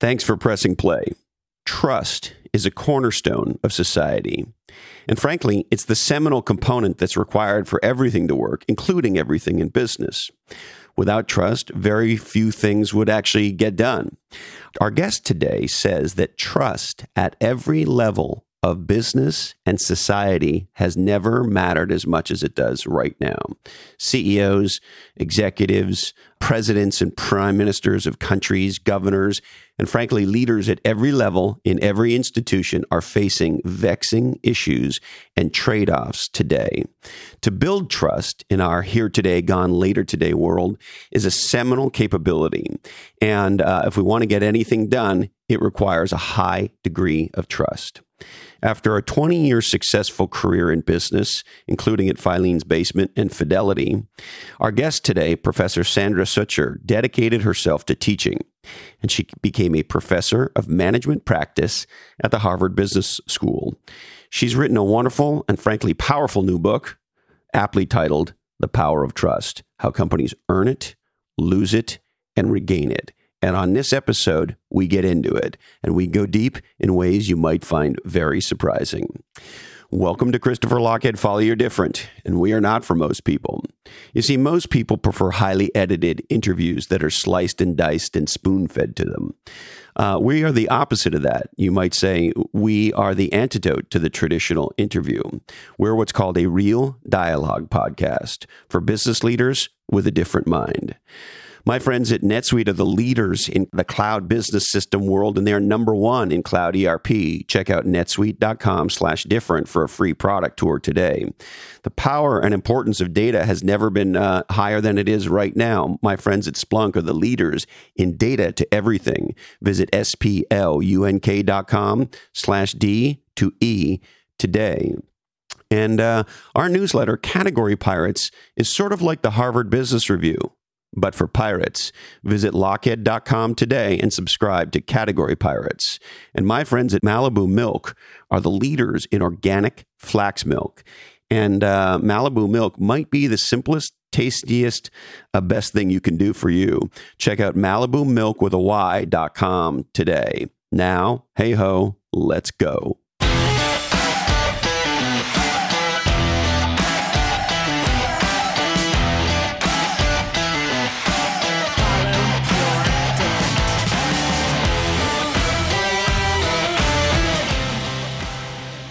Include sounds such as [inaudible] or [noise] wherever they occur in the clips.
Thanks for pressing play. Trust is a cornerstone of society. And frankly, it's the seminal component that's required for everything to work, including everything in business. Without trust, very few things would actually get done. Our guest today says that trust at every level of business and society has never mattered as much as it does right now. CEOs, executives, presidents and prime ministers of countries, governors, and frankly, leaders at every level in every institution are facing vexing issues and trade offs today. To build trust in our here today, gone later today world is a seminal capability. And uh, if we want to get anything done, it requires a high degree of trust. After a 20 year successful career in business, including at Filene's Basement and Fidelity, our guest today, Professor Sandra Sucher, dedicated herself to teaching, and she became a professor of management practice at the Harvard Business School. She's written a wonderful and frankly powerful new book, aptly titled The Power of Trust How Companies Earn It, Lose It, and Regain It. And on this episode, we get into it and we go deep in ways you might find very surprising. Welcome to Christopher Lochhead Follow Your Different, and we are not for most people. You see, most people prefer highly edited interviews that are sliced and diced and spoon fed to them. Uh, we are the opposite of that. You might say we are the antidote to the traditional interview. We're what's called a real dialogue podcast for business leaders with a different mind. My friends at NetSuite are the leaders in the cloud business system world, and they're number one in cloud ERP. Check out netsuite.com slash different for a free product tour today. The power and importance of data has never been uh, higher than it is right now. My friends at Splunk are the leaders in data to everything. Visit splunk.com slash D to E today. And uh, our newsletter, Category Pirates, is sort of like the Harvard Business Review but for pirates. Visit lochhead.com today and subscribe to Category Pirates. And my friends at Malibu Milk are the leaders in organic flax milk. And uh, Malibu Milk might be the simplest, tastiest, uh, best thing you can do for you. Check out Malibu Milk with a Y.com today. Now, hey ho, let's go.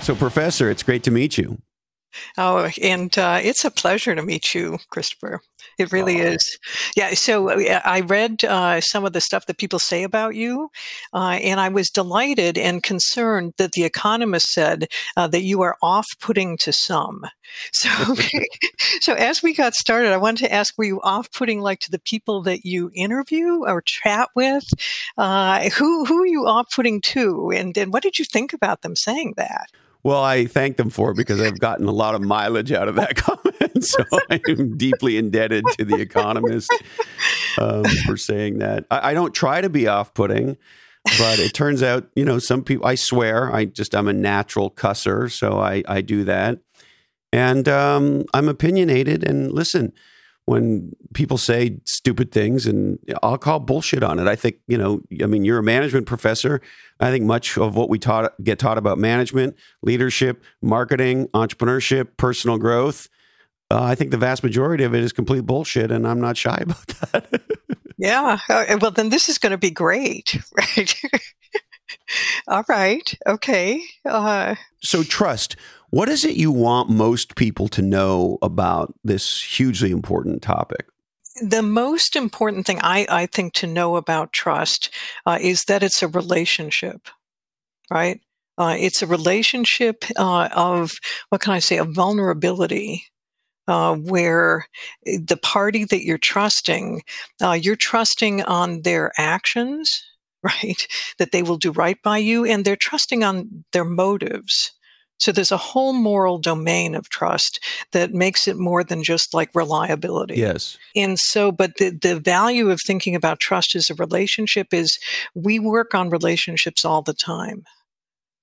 So, Professor, it's great to meet you. Oh, and uh, it's a pleasure to meet you, Christopher. It really oh. is. Yeah. So I read uh, some of the stuff that people say about you, uh, and I was delighted and concerned that The Economist said uh, that you are off putting to some. [laughs] So, okay. [laughs] so as we got started, I wanted to ask: Were you off putting like to the people that you interview or chat with? Uh, who who are you off putting to, and and what did you think about them saying that? Well, I thank them for it because I've gotten a lot of mileage out of that [laughs] comment. So [laughs] I'm deeply indebted to The Economist um, for saying that. I, I, don't try to be off putting, but it turns out, you know, some people, I swear, I just, I'm a natural cusser. So I, I do that. And um, I'm opinionated. And listen, when people say stupid things and I'll call bullshit on it. I think, you know, I mean, you're a management professor. I think much of what we taught get taught about management, leadership, marketing, entrepreneurship, personal growth, uh, I think the vast majority of it is complete bullshit and I'm not shy [laughs] about that. yeah. Uh, well, then this is going to be great, [laughs] right? All right. Okay. Uh, so trust. What is it you want most people to know about this hugely important topic? The most important thing I, I think to know about trust uh, is that it's a relationship, right? Uh, it's a relationship uh, of, what can I say, of vulnerability. Uh, where the party that you're trusting, uh, you're trusting on their actions, [laughs] right? That they will do right by you, and they're trusting on their motives. So there's a whole moral domain of trust that makes it more than just like reliability. Yes. And so, but the, the value of thinking about trust as a relationship is we work on relationships all the time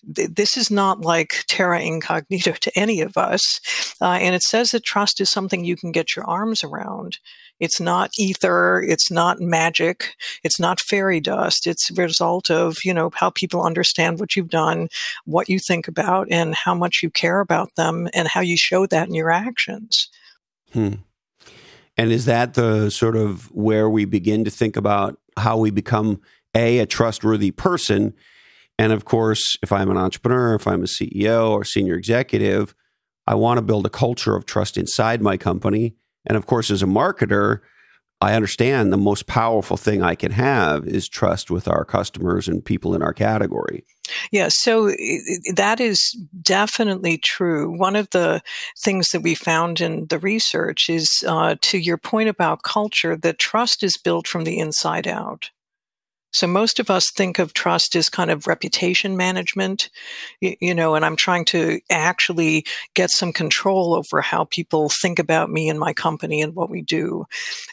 this is not like terra incognita to any of us. Uh, and it says that trust is something you can get your arms around. It's not ether. It's not magic. It's not fairy dust. It's a result of, you know, how people understand what you've done, what you think about, and how much you care about them, and how you show that in your actions. Hmm. And is that the sort of where we begin to think about how we become a a trustworthy person? And of course, if I'm an entrepreneur, if I'm a CEO or senior executive, I want to build a culture of trust inside my company. And of course, as a marketer, I understand the most powerful thing I can have is trust with our customers and people in our category. Yeah, so that is definitely true. One of the things that we found in the research is uh, to your point about culture, that trust is built from the inside out. So most of us think of trust as kind of reputation management, you, you, know, and I'm trying to actually get some control over how people think about me and my company and what we do.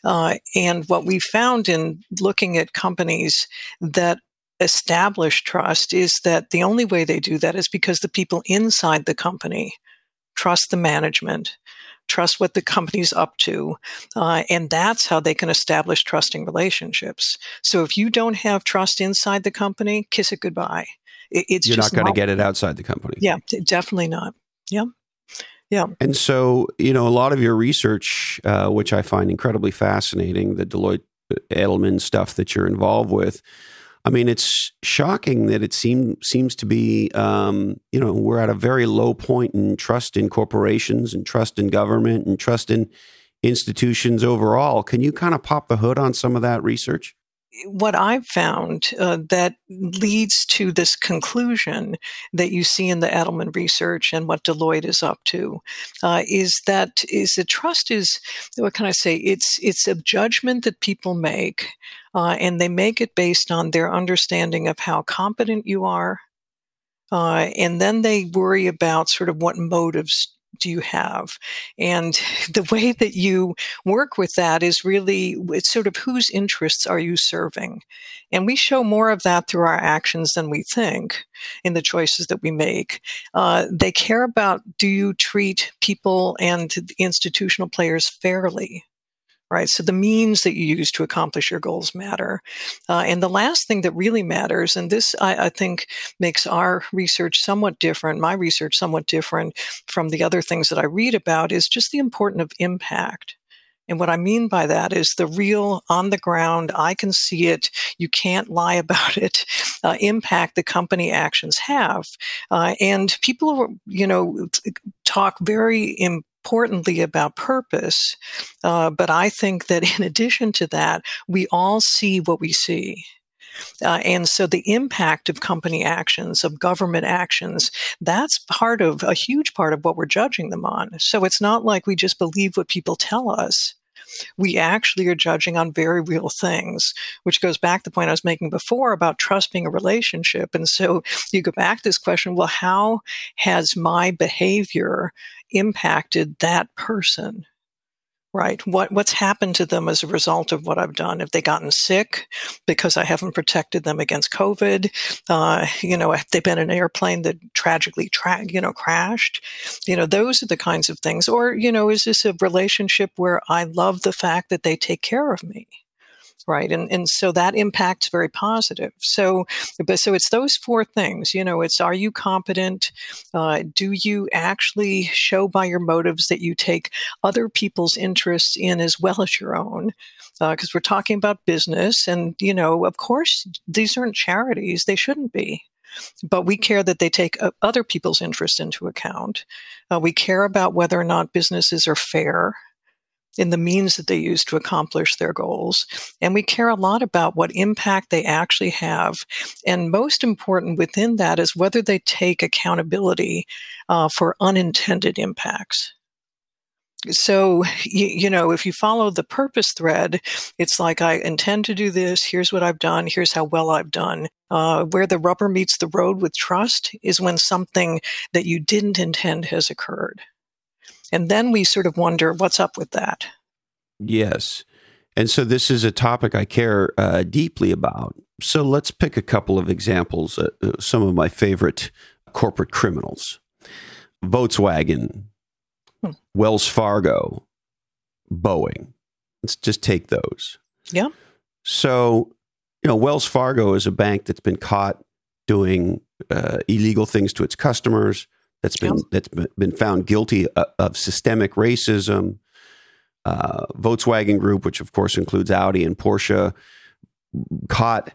Uh, and what we found in looking at companies that establish trust is that the only way they do that is because the people inside the company trust the management trust what the company's up to, uh, and that's how they can establish trusting relationships. So if you don't have trust inside the company, kiss it goodbye. It, it's you're not going to get it outside the company. Yeah, definitely not. Yeah. Yeah. And so, you know, a lot of your research, uh, which I find incredibly fascinating, the Deloitte uh, Edelman stuff that you're involved with, I mean, it's shocking that it seem, seems to be, um, you know, we're at a very low point in trust in corporations and trust in government and trust in institutions overall. Can you kind of pop the hood on some of that research? What I've found uh, that leads to this conclusion that you see in the Edelman research and what Deloitte is up to uh, is that is that trust is what can I say? It's it's a judgment that people make, uh, and they make it based on their understanding of how competent you are, uh, and then they worry about sort of what motives do you have? And the way that you work with that is really, it's sort of whose interests are you serving? And we show more of that through our actions than we think in the choices that we make. Uh, they care about do you treat people and institutional players fairly? Right? So the means that you use to accomplish your goals matter. Uh, and the last thing that really matters, and this I, I, think makes our research somewhat different, my research somewhat different from the other things that I read about, is just the importance of impact. And what I mean by that is the real on the ground, I can see it, you can't lie [laughs] about it, uh, impact the company actions have. Uh, and people, you know, talk very importantly about purpose. Uh, but I think that in addition to that, we all see what we see. Uh, and so the impact of company actions, of government actions, that's part of a huge part of what we're judging them on. So it's not like we just believe what people tell us we actually are judging on very real things, which goes back to the point I was making before about trust being a relationship. And so you go back to this question well, how has my behavior impacted that person? Right? What what's happened to them as a result of what I've done? Have they gotten sick because I haven't protected them against COVID? Uh, you know, have they been in an airplane that tragically, tra- you know, crashed? You know, those are the kinds of things. Or you know, is this a relationship where I love the fact that they take care of me? Right? And and so that impact's very positive. So, but so it's those four things. You know, it's are you competent? Uh, do you actually show by your motives that you take other people's interests in as well as your own? Because uh, we're talking about business, and you know, of course, these aren't charities; they shouldn't be but we care that they take other people's interests into account. Uh, we care about whether or not businesses are fair in the means that they use to accomplish their goals. And we care a lot about what impact they actually have. And most important within that is whether they take accountability uh, for unintended impacts. So, you, you, know, if you follow the purpose thread, it's like, I intend to do this. Here's what I've done. Here's how well I've done. Uh, where the rubber meets the road with trust is when something that you didn't intend has occurred. And then we sort of wonder what's up with that. Yes. And so this is a topic I care uh, deeply about. So let's pick a couple of examples, uh, uh some of my favorite corporate criminals Volkswagen, hmm. Wells Fargo, Boeing. Let's just take those. Yeah. So, you know, Wells Fargo is a bank that's been caught doing uh, illegal things to its customers. That's been yep. that's been found guilty of, of systemic racism. Uh, Volkswagen Group, which of course includes Audi and Porsche, caught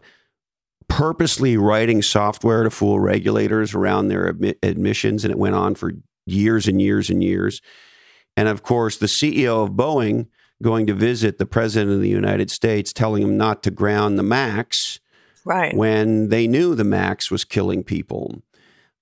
purposely writing software to fool regulators around their admi- admissions, and it went on for years and years and years. And of course, the CEO of Boeing going to visit the president of the United States, telling him not to ground the Max, right? When they knew the Max was killing people.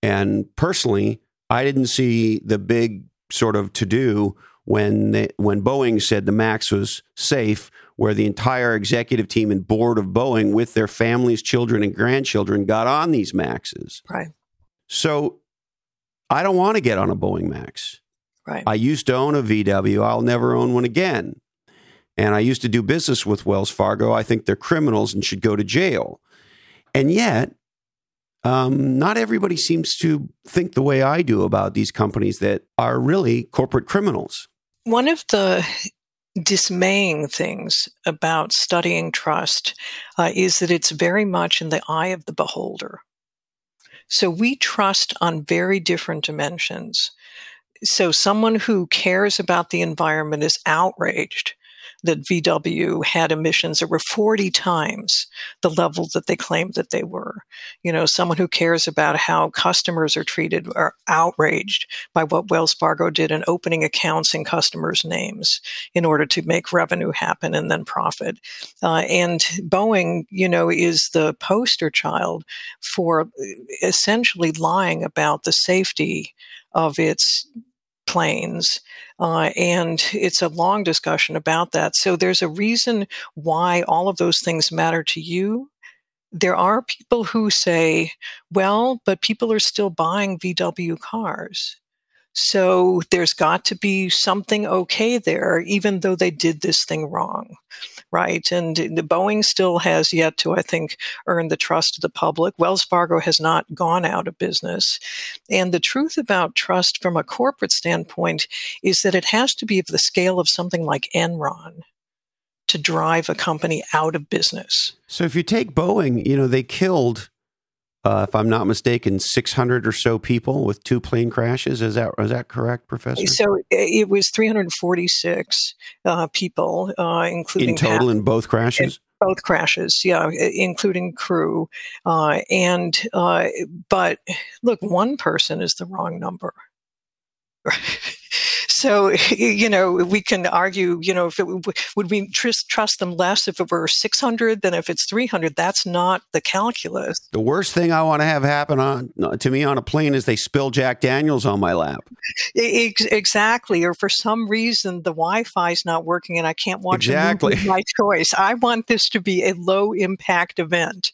And personally, I didn't see the big sort of to do when they, when Boeing said the Max was safe, where the entire executive team and board of Boeing, with their families, children, and grandchildren, got on these Maxes. Right. So I don't want to get on a Boeing Max. Right. I used to own a VW. I'll never own one again. And I used to do business with Wells Fargo. I think they're criminals and should go to jail. And yet, um, not everybody seems to think the way I do about these companies that are really corporate criminals. One of the dismaying things about studying trust uh, is that it's very much in the eye of the beholder. So we trust on very different dimensions. So someone who cares about the environment is outraged that VW had emissions that were 40 times the level that they claimed that they were. You know, someone who cares about how customers are treated are outraged by what Wells Fargo did in opening accounts in customers' names in order to make revenue happen and then profit. Uh, and Boeing, you know, is the poster child for essentially lying about the safety of its planes. Uh, and it's a long discussion about that. So there's a reason why all of those things matter to you. There are people who say, well, but people are still buying VW cars. So there's got to be something okay there, even though they did this thing wrong, right? And the Boeing still has yet to, I think, earn the trust of the public. Wells Fargo has not gone out of business. And the truth about trust from a corporate standpoint is that it has to be of the scale of something like Enron to drive a company out of business. So if you take Boeing, you know, they killed uh, if I'm not mistaken, 600 or so people with two plane crashes. Is that is that correct, Professor? So it was 346 uh, people, uh, including in total in both crashes. In both crashes, yeah, including crew, uh, and uh, but look, one person is the wrong number. [laughs] So, [laughs] you know, we can argue, you know, if it, would we trust, trust them less if it were 600 than if it's 300? That's not the calculus. The worst thing I want to have happen on to me on a plane is they spill Jack Daniels on my lap. Exactly. Or for some reason, the Wi Fi is not working and I can't watch exactly. my choice. I want this to be a low impact event.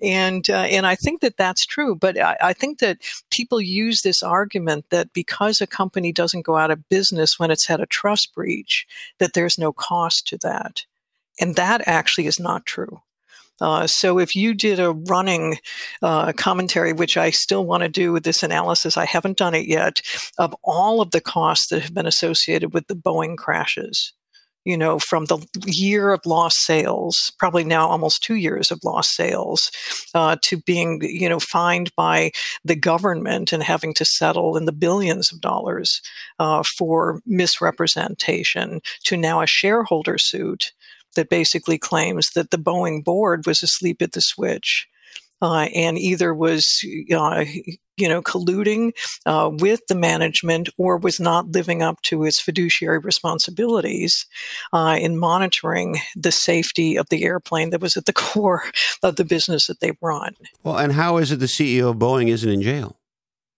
And, uh, and I think that that's true. But I, I think that people use this argument that because a company doesn't go out of business, business when it's had a trust breach that there's no cost to that. And that actually is not true. Uh, so if you did a running uh, commentary, which I still want to do with this analysis, I haven't done it yet, of all of the costs that have been associated with the Boeing crashes, you know, from the year of lost sales, probably now almost two years of lost sales, uh, to being, you know, fined by the government and having to settle in the billions of dollars uh, for misrepresentation, to now a shareholder suit that basically claims that the Boeing board was asleep at the switch and either was uh, you know colluding uh, with the management or was not living up to its fiduciary responsibilities uh, in monitoring the safety of the airplane that was at the [laughs] core of the business that they run. Well, and how is it the CEO of Boeing isn't in jail?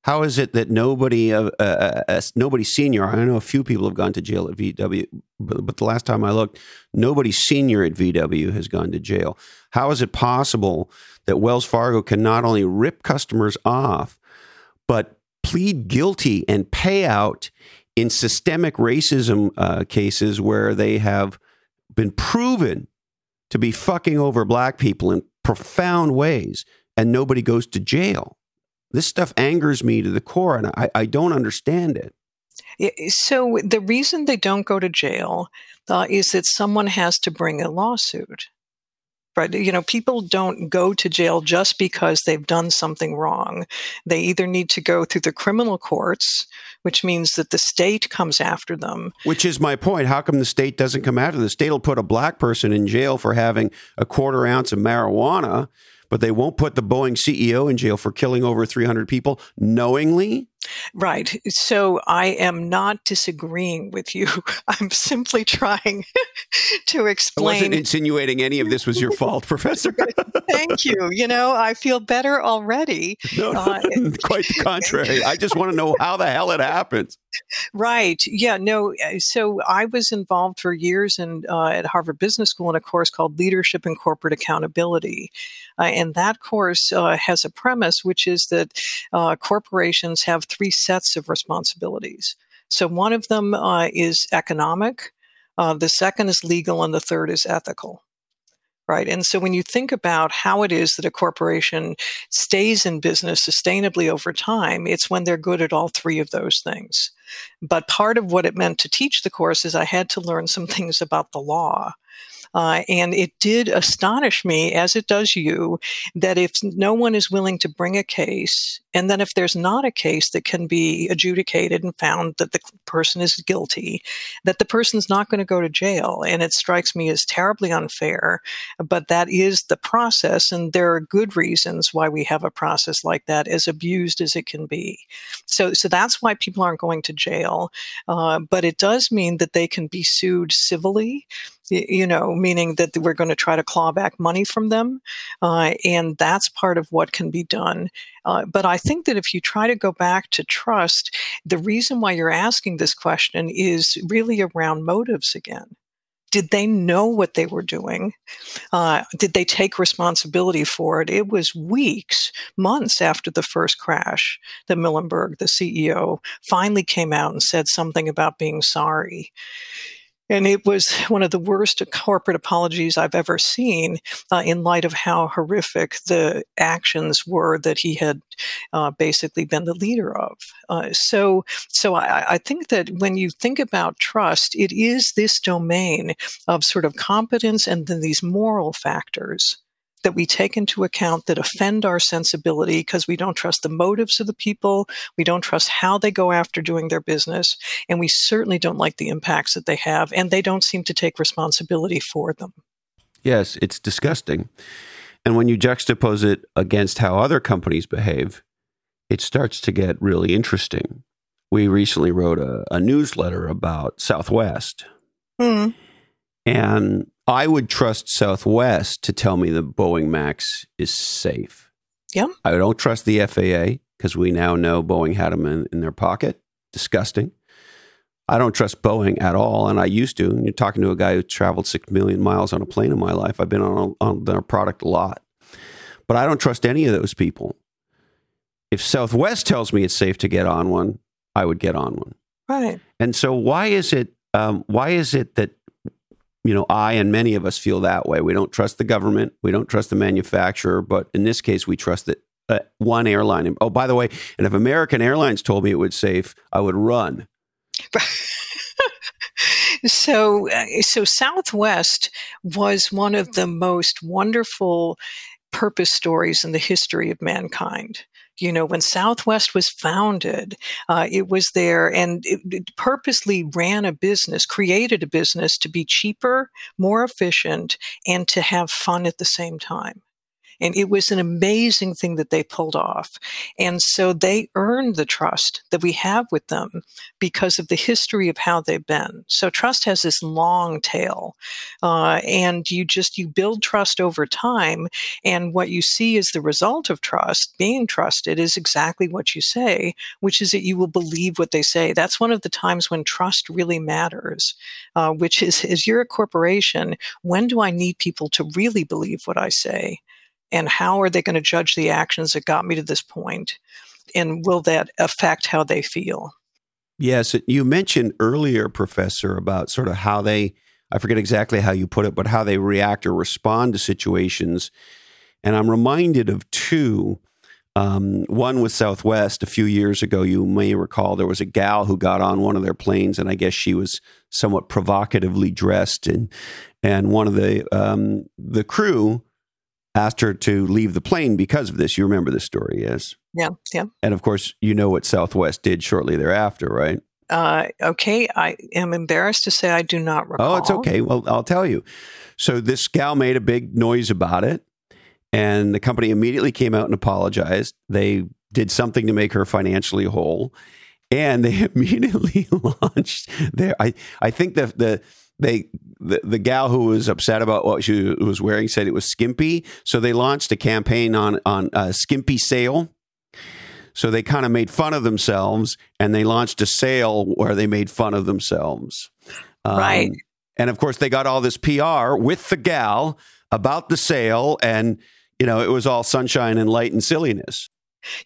How is it that nobody, uh, uh, uh, nobody senior? I know a few people have gone to jail at VW, but, but the last time I looked, nobody senior at VW has gone to jail. How is it possible that Wells Fargo can not only rip customers off, but plead guilty and pay out in systemic racism uh, cases where they have been proven to be fucking over black people in profound ways and nobody goes to jail? This stuff angers me to the core, and I, I don't understand it. So the reason they don't go to jail uh, is that someone has to bring a lawsuit. Right. You know, people don't go to jail just because they've done something wrong. They either need to go through the criminal courts, which means that the state comes after them. Which is my point. How come the state doesn't come after the state will put a black person in jail for having a quarter ounce of marijuana, but they won't put the Boeing CEO in jail for killing over 300 people knowingly? Right. So I am not disagreeing with you. [laughs] I'm simply trying [laughs] to explain. I wasn't insinuating any of this was your fault, Professor. [laughs] Thank you. You know, I feel better already. No, uh, quite the contrary. I just want to know how the hell it happens. Right. Yeah. No. Uh, so I was involved for years in uh, at Harvard Business School in a course called Leadership and Corporate Accountability, uh, and that course uh, has a premise which is that uh, corporations have three sets of responsibilities. So one of them uh, is economic, uh, the second is legal, and the third is ethical. Right. And so when you think about how it is that a corporation stays in business sustainably over time, it's when they're good at all three of those things. But part of what it meant to teach the course is I had to learn some [laughs] things about the law. Uh, and it did astonish me, as it does you, that if no one is willing to bring a case, and then if there's not a case that can be adjudicated and found that the person is guilty, that the person's not going to go to jail. And it strikes me as terribly unfair, but that is the process. And there are good reasons why we have a process like that, as abused as it can be. So, so that's why people aren't going to jail. Uh, but it does mean that they can be sued civilly you know, meaning that we're going to try to claw back money from them. Uh, and that's part of what can be done. Uh, but I think that if you try to go back to trust, the reason why you're asking this question is really around motives again. Did they know what they were doing? Uh, did they take responsibility for it? It was weeks, months after the first crash that Muilenburg, the CEO, finally came out and said something about being sorry. And it was one of the worst corporate apologies I've ever seen uh, in light of how horrific the actions were that he had uh, basically been the leader of. Uh, so, so I, I think that when you think about trust, it is this domain of sort of competence and then these moral factors that we take into account that offend our sensibility because we don't trust the motives of the people, we don't trust how they go after doing their business, and we certainly don't like the impacts that they have, and they don't seem to take responsibility for them. Yes, it's disgusting. And when you juxtapose it against how other companies behave, it starts to get really interesting. We recently wrote a, a newsletter about Southwest. Mm. And I would trust Southwest to tell me the Boeing Max is safe. Yeah. I don't trust the FAA because we now know Boeing had them in, in, their pocket. Disgusting. I don't trust Boeing at all, and I used to. And you're talking to a guy who traveled six million miles on a plane in my life. I've been on, a, on their product a lot, but I don't trust any of those people. If Southwest tells me it's safe to get on one, I would get on one. Right. And so, why is it? Um, why is it that you know, I and many of us feel that way. We don't trust the government. We don't trust the manufacturer. But in this case, we trust that uh, one airline. Oh, by the way, and if American Airlines told me it was safe, I would run. [laughs] so, uh, so Southwest was one of the most wonderful purpose stories in the history of mankind you know, when Southwest was founded, uh, it was there and it, it purposely ran a business, created a business to be cheaper, more efficient, and to have fun at the same time. And it was an amazing thing that they pulled off. And so they earned the trust that we have with them because of the history of how they've been. So trust has this long tail. Uh, and you just, you build trust over time. And what you see is the result of trust, being trusted, is exactly what you say, which is that you will believe what they say. That's one of the times when trust really matters, uh, which is, is you're a corporation, when do I need people to really believe what I say? And how are they going to judge the actions that got me to this point? And will that affect how they feel? Yes you mentioned earlier professor about sort of how they i forget exactly how you put it but how they react or respond to situations. And i'm reminded of two Um, one with Southwest a few years ago, you may recall there was a gal who got on one of their planes, and I guess she was somewhat provocatively dressed, and and one of the um, the crew asked her to leave the plane because of this. You remember this story, yes? Yeah, yeah. And of course, you know what Southwest did shortly thereafter, right? Uh, okay, I am embarrassed to say I do not recall. Oh, it's okay. Well, I'll tell you. So this gal made a big noise about it, and the company immediately came out and apologized. They did something to make her financially whole, and they [laughs] immediately [laughs] launched their. I I think the the they the, the gal who was upset about what she was wearing said it was skimpy, so they launched a campaign on on a skimpy sale so they kind of made fun of themselves and they launched a sale where they made fun of themselves. Um, right. And of course, they got all this PR with the gal about the sale. And, you know, it was all sunshine and light and silliness.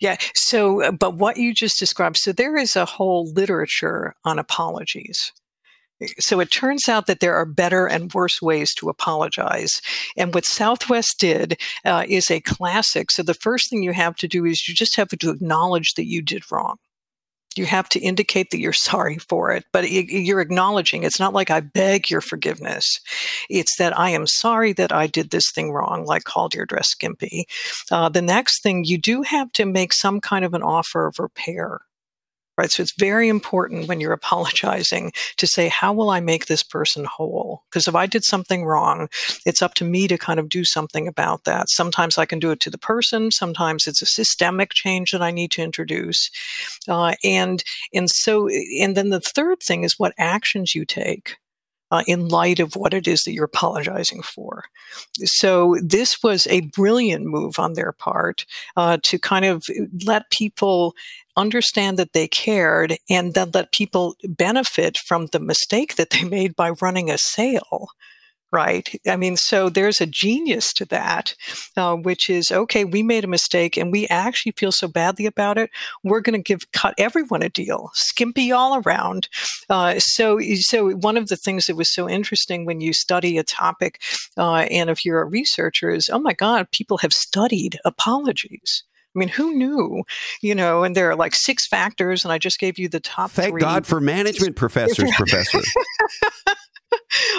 Yeah. So, uh, but what you just described, so there is a whole literature on apologies. So it turns out that there are better and worse ways to apologize. And what Southwest did uh, is a classic. So the first thing you have to do is you just have to acknowledge that you did wrong. You have to indicate that you're [laughs] sorry for it, but you're acknowledging. It's not like I beg your forgiveness. It's that I am sorry that I did this thing wrong, like called your dress skimpy. Uh, the next thing, you do have to make some kind of an offer of repair right? So it's very important when you're [laughs] apologizing to say, how will I make this person whole? Because if I did something wrong, it's up to me to kind of do something about that. Sometimes I can do it to the person. Sometimes it's a systemic change that I need to introduce. Uh, and, and so, and then the third thing is what actions you take. Uh, in light of what it is that you're apologizing for. So this was a brilliant move on their part uh, to kind of let people understand that they cared and then let people benefit from the mistake that they [laughs] made by running a sale right? I mean, so there's a genius to that, uh, which is okay. We made a mistake, and we actually feel so badly about it. We're going to give cut everyone a deal, skimpy all around. Uh, so, so one of the things that was so interesting when you study a topic, uh, and if you're a researcher, is oh my god, people have studied apologies. I mean, who knew? You know, and there are like six factors, and I just gave you the top. Thank three. God for management [laughs] professors, professor. [laughs]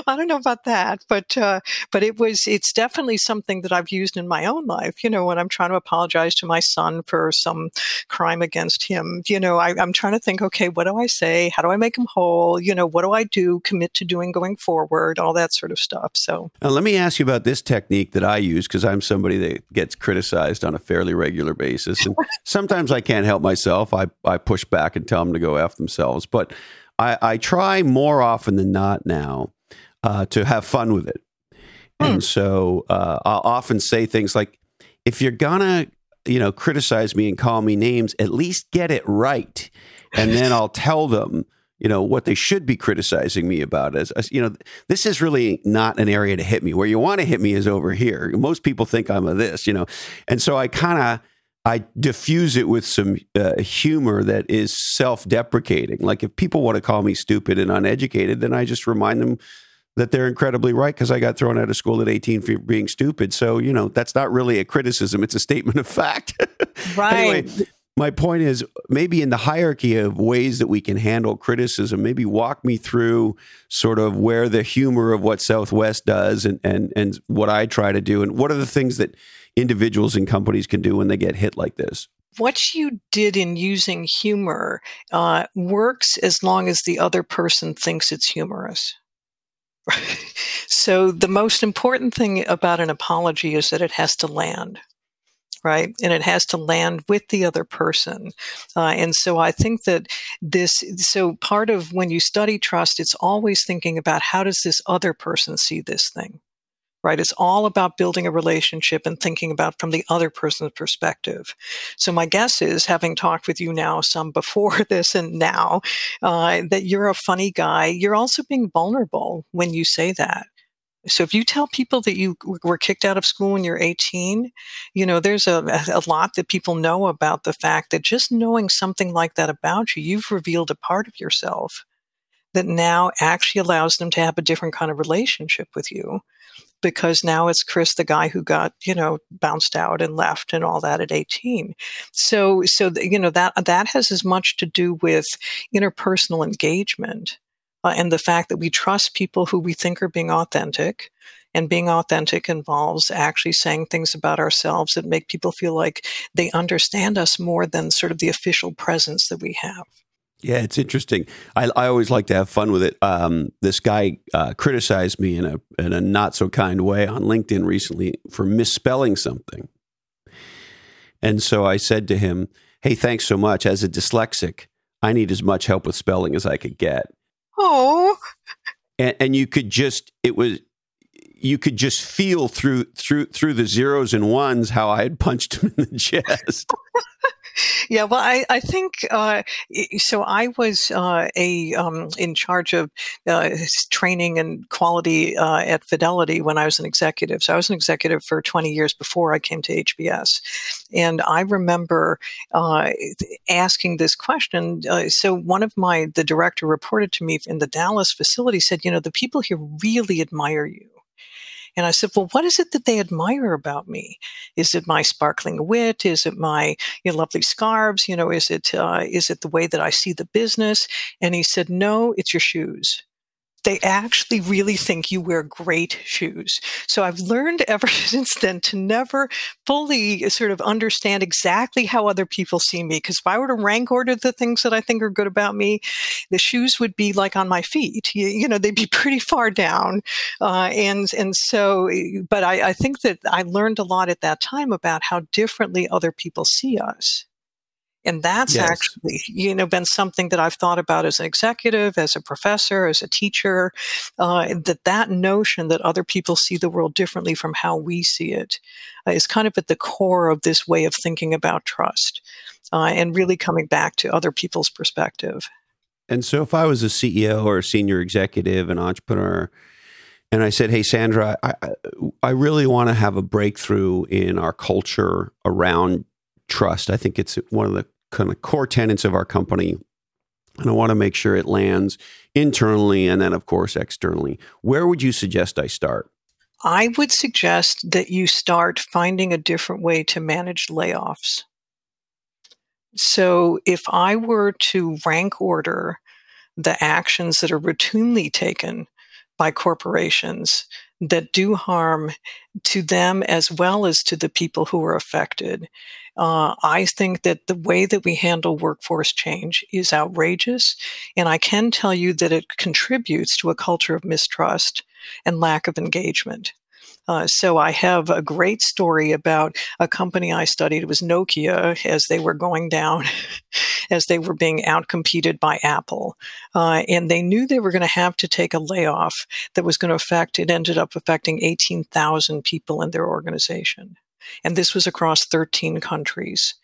[laughs] I don't know about that, but uh, but it was it's definitely something that I've used in my own life. You know, when I'm trying to apologize to my son for some crime against him, you know, I, I'm trying to think, okay, what do I say? How do I make him whole? You know, what do I do? Commit to doing going forward? All that sort of stuff. So now let me ask you about this technique that I use because I'm somebody that gets criticized on a fairly regular basis, and [laughs] sometimes I can't help myself. I I push back and tell them to go f themselves, but. I, I try more often than not now uh, to have fun with it. And hmm. so uh, I'll often say things like, if you're gonna, you know, criticize me and call me names, at least get it right. And then I'll [laughs] tell them, you know, what they should be criticizing me about. As, as you know, this is really not an area to hit me. Where you want to hit me is over here. Most people think I'm a this, you know. And so I kind of, I diffuse it with some uh, humor that is self-deprecating. Like if people want to call me stupid and uneducated, then I just remind them that they're incredibly right because I got thrown out of school at 18 for being stupid. So, you know, that's not really a criticism, it's a statement of fact. [laughs] Right. anyway, my point is maybe in the hierarchy of ways that we can handle criticism, maybe walk me through sort of where the humor of what Southwest does and, and, and what I try to do, and what are the things that individuals and companies can do when they get hit like this what you did in using humor uh, works as long as the other person thinks it's humorous. [laughs] so the most important thing about an apology is that it has to land right? And it has to land with the other person. Uh, and so i think that this so part of when you study trust it's always thinking about how does this other person see this thing right? It's all about building a relationship and thinking about from the other person's perspective. So my guess is, having talked with you now some before [laughs] this and now, uh, that you're a funny guy. You're also being vulnerable when you say that. So if you tell people that you were kicked out of school when you're 18, you know, there's a, [laughs] a lot that people know about the fact that just knowing something like that about you, you've revealed a part of yourself that now actually allows them to have a different kind of relationship with you. Because now it's Chris, the guy who got, you know, bounced out and left and all that at 18. So, so, you know, that, that has as much to do with interpersonal engagement uh, and the fact that we trust people who we think are being authentic. And being authentic involves actually saying things about ourselves that make people feel like they understand us more than sort of the official presence that we have. Yeah, it's interesting. I, I always like to have fun with it. Um, this guy uh, criticized me in a in a not so kind way on LinkedIn recently for misspelling something, and so I said to him, "Hey, thanks so much. As a dyslexic, I need as much help with spelling as I could get." Oh, and, and you could just it was you could just feel through through through the zeros and ones how I had punched him in the [laughs] chest. Yeah, well, I, I think uh, so. I was uh, a um, in charge of uh, training and quality uh, at Fidelity when I was an executive. So I was an executive for 20 years before I came to HBS, and I remember uh, asking this question. Uh, so one of my the director reported to me in the Dallas facility said, "You know, the people here really admire you." And I said, well, what is it that they admire about me? Is it my sparkling wit? Is it my you know, lovely scarves? You know, is it, uh, is it the way that I see the business? And he said, no, it's your shoes they actually really think you wear great shoes. So I've learned [laughs] ever since then to never fully sort of understand exactly how other people see me. Because if I were to rank order the things that I think are good about me, the shoes would be like on my feet. You, you know, they'd be [laughs] pretty far down. Uh, and and so, but I, I think that I learned a lot at that time about how differently other people see us. And that's yes. actually, you know, been something that I've thought about as an executive, as a professor, as a teacher, uh, that that notion that other people see the world differently from how we see it uh, is kind of at the core of this way of thinking about trust uh, and really coming back to other people's perspective. And so if I was a CEO or a senior executive, an entrepreneur, and I said, "Hey, Sandra, I, I really want to have a breakthrough in our culture around trust. I think it's one of the kind of core tenets of our company. And I want to make sure it lands internally and then, of course, externally. Where would you suggest I start? I would suggest that you start finding a different way to manage layoffs. So, if I were to rank order the actions that are routinely taken by corporations that do harm to them as well as to the people who are affected. Uh, I think that the way that we handle workforce change is outrageous. And I can tell you that it contributes to a culture of mistrust and lack of engagement. Uh, so I have a great story about a company I studied. It was Nokia as they were going down, [laughs] as they were being outcompeted by Apple. Uh, and they knew they were going to have to take a layoff that was going to affect, it ended up affecting 18,000 people in their organization. And this was across 13 countries.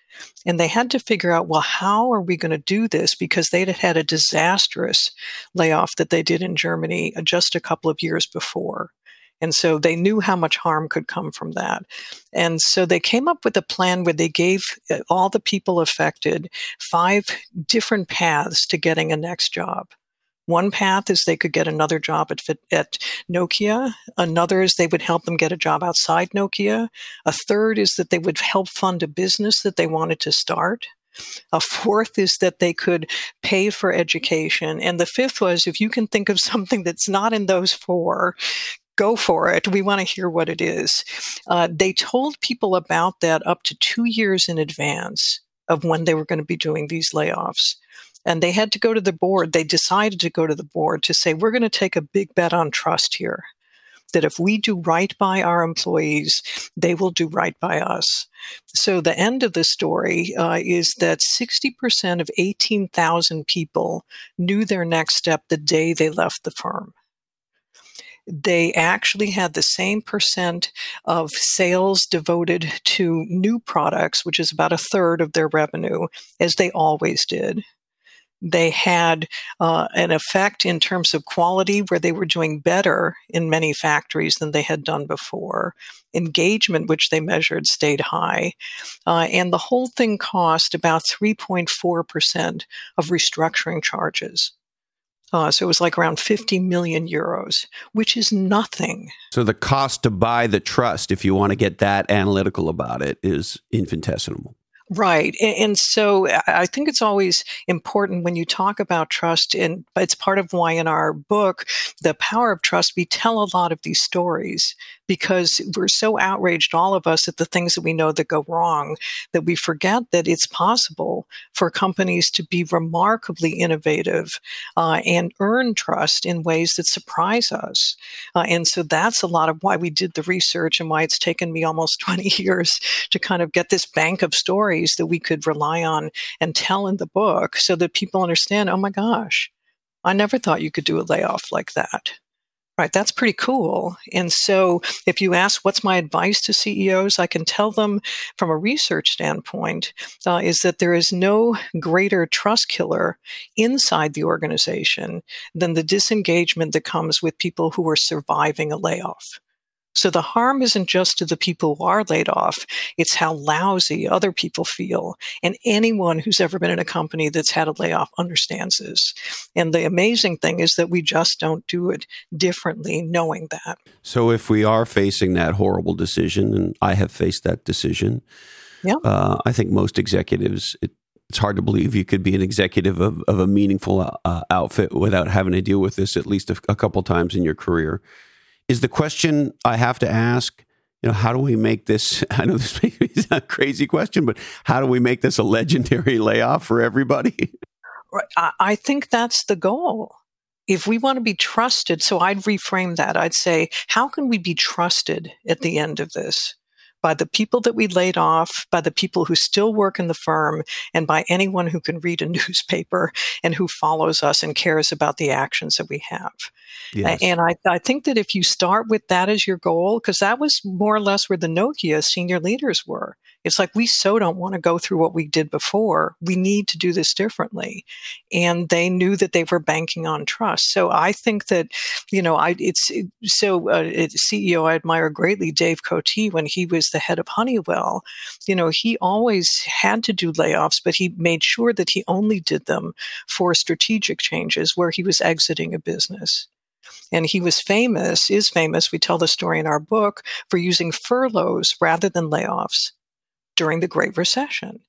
And they had to figure out, well, how are we going to do this? Because they'd had a disastrous layoff that they did in Germany just a couple of years before. And so they knew how much harm could come from that. And so they came up with a plan where they gave uh, all the people affected five different paths to getting a next job. One path is they could get another job at, at Nokia. Another is they would help them get a job outside Nokia. A third is that they would help fund a business that they wanted to start. A fourth is that they could pay for education. And the fifth was if you can think of something that's not in those four, go for it. We want to hear what it is. Uh, they told people about that up to two years in advance of when they were going to be doing these layoffs. And they had to go to the board. They decided to go to the board to say, we're going to take a big bet on trust here. That if we do right by our employees, they will do right by us. So the end of the story uh, is that 60% of 18,000 people knew their next step the day they left the firm they actually had the same percent of sales devoted to new products, which is about a third of their revenue, as they always did. They had uh, an effect in terms of quality where they were doing better in many factories than they had done before. Engagement, which they measured, stayed high. Uh, and the whole thing cost about 3.4% of restructuring charges. Uh, so it was like around 50 million euros, which is nothing. So the cost to buy the trust, if you want to get that analytical about it, is infinitesimal. Right. And so I think it's always important when you talk about trust, and it's part of why in our book, The Power of Trust, we tell a lot of these stories because we're so outraged, all of us, at the things that we know that go wrong, that we forget that it's possible for companies to be remarkably innovative uh, and earn trust in ways that surprise us. Uh, and so that's a lot of why we did the research and why it's taken me almost [laughs] 20 years to kind of get this bank of stories that we could rely on and tell in the book so that people understand, oh my gosh, I never thought you could do a layoff like that. Right, that's pretty cool. And so, if you ask what's my advice to CEOs, I can tell them from a research standpoint uh, is that there is no greater trust killer inside the organization than the disengagement that comes with people who are surviving a layoff. So the harm isn't just to the people who are laid off, it's how lousy other people feel. And anyone who's ever been in a company that's had a layoff understands this. And the amazing thing is that we just don't do it differently, knowing that. So if we are facing that horrible decision, and I have faced that decision, yeah. Uh, I think most executives, it, it's hard to believe you could be an executive of, of a meaningful uh, outfit without having to deal with this at least a, a couple times in your career is the question I have to ask. You know, how do we make this? [laughs] I know this is a crazy question, but how do we make this a legendary layoff for everybody? [laughs] I think that's the goal. If we want to be trusted, so I'd reframe that. I'd say, how can we be trusted at the end of this? By the people that we laid off, by the people who still work in the firm, and by anyone who can read a [laughs] newspaper and who follows us and cares about the actions that we have. Yes. And I, I think that if you start with that as your goal, because that was more or less where the Nokia senior leaders were. It's like we so don't want to go through what we did before. We need to do this differently. And they knew that they were banking on trust. So I think that, you know, I, it's it, so uh, it, CEO I admire greatly, Dave Cote, when he was the head of Honeywell, you know, he always had to do layoffs, but he made sure that he only did them for strategic changes where he was exiting a business. And he was famous, is famous, we tell the story in our book, for using furloughs rather than layoffs during the Great Recession.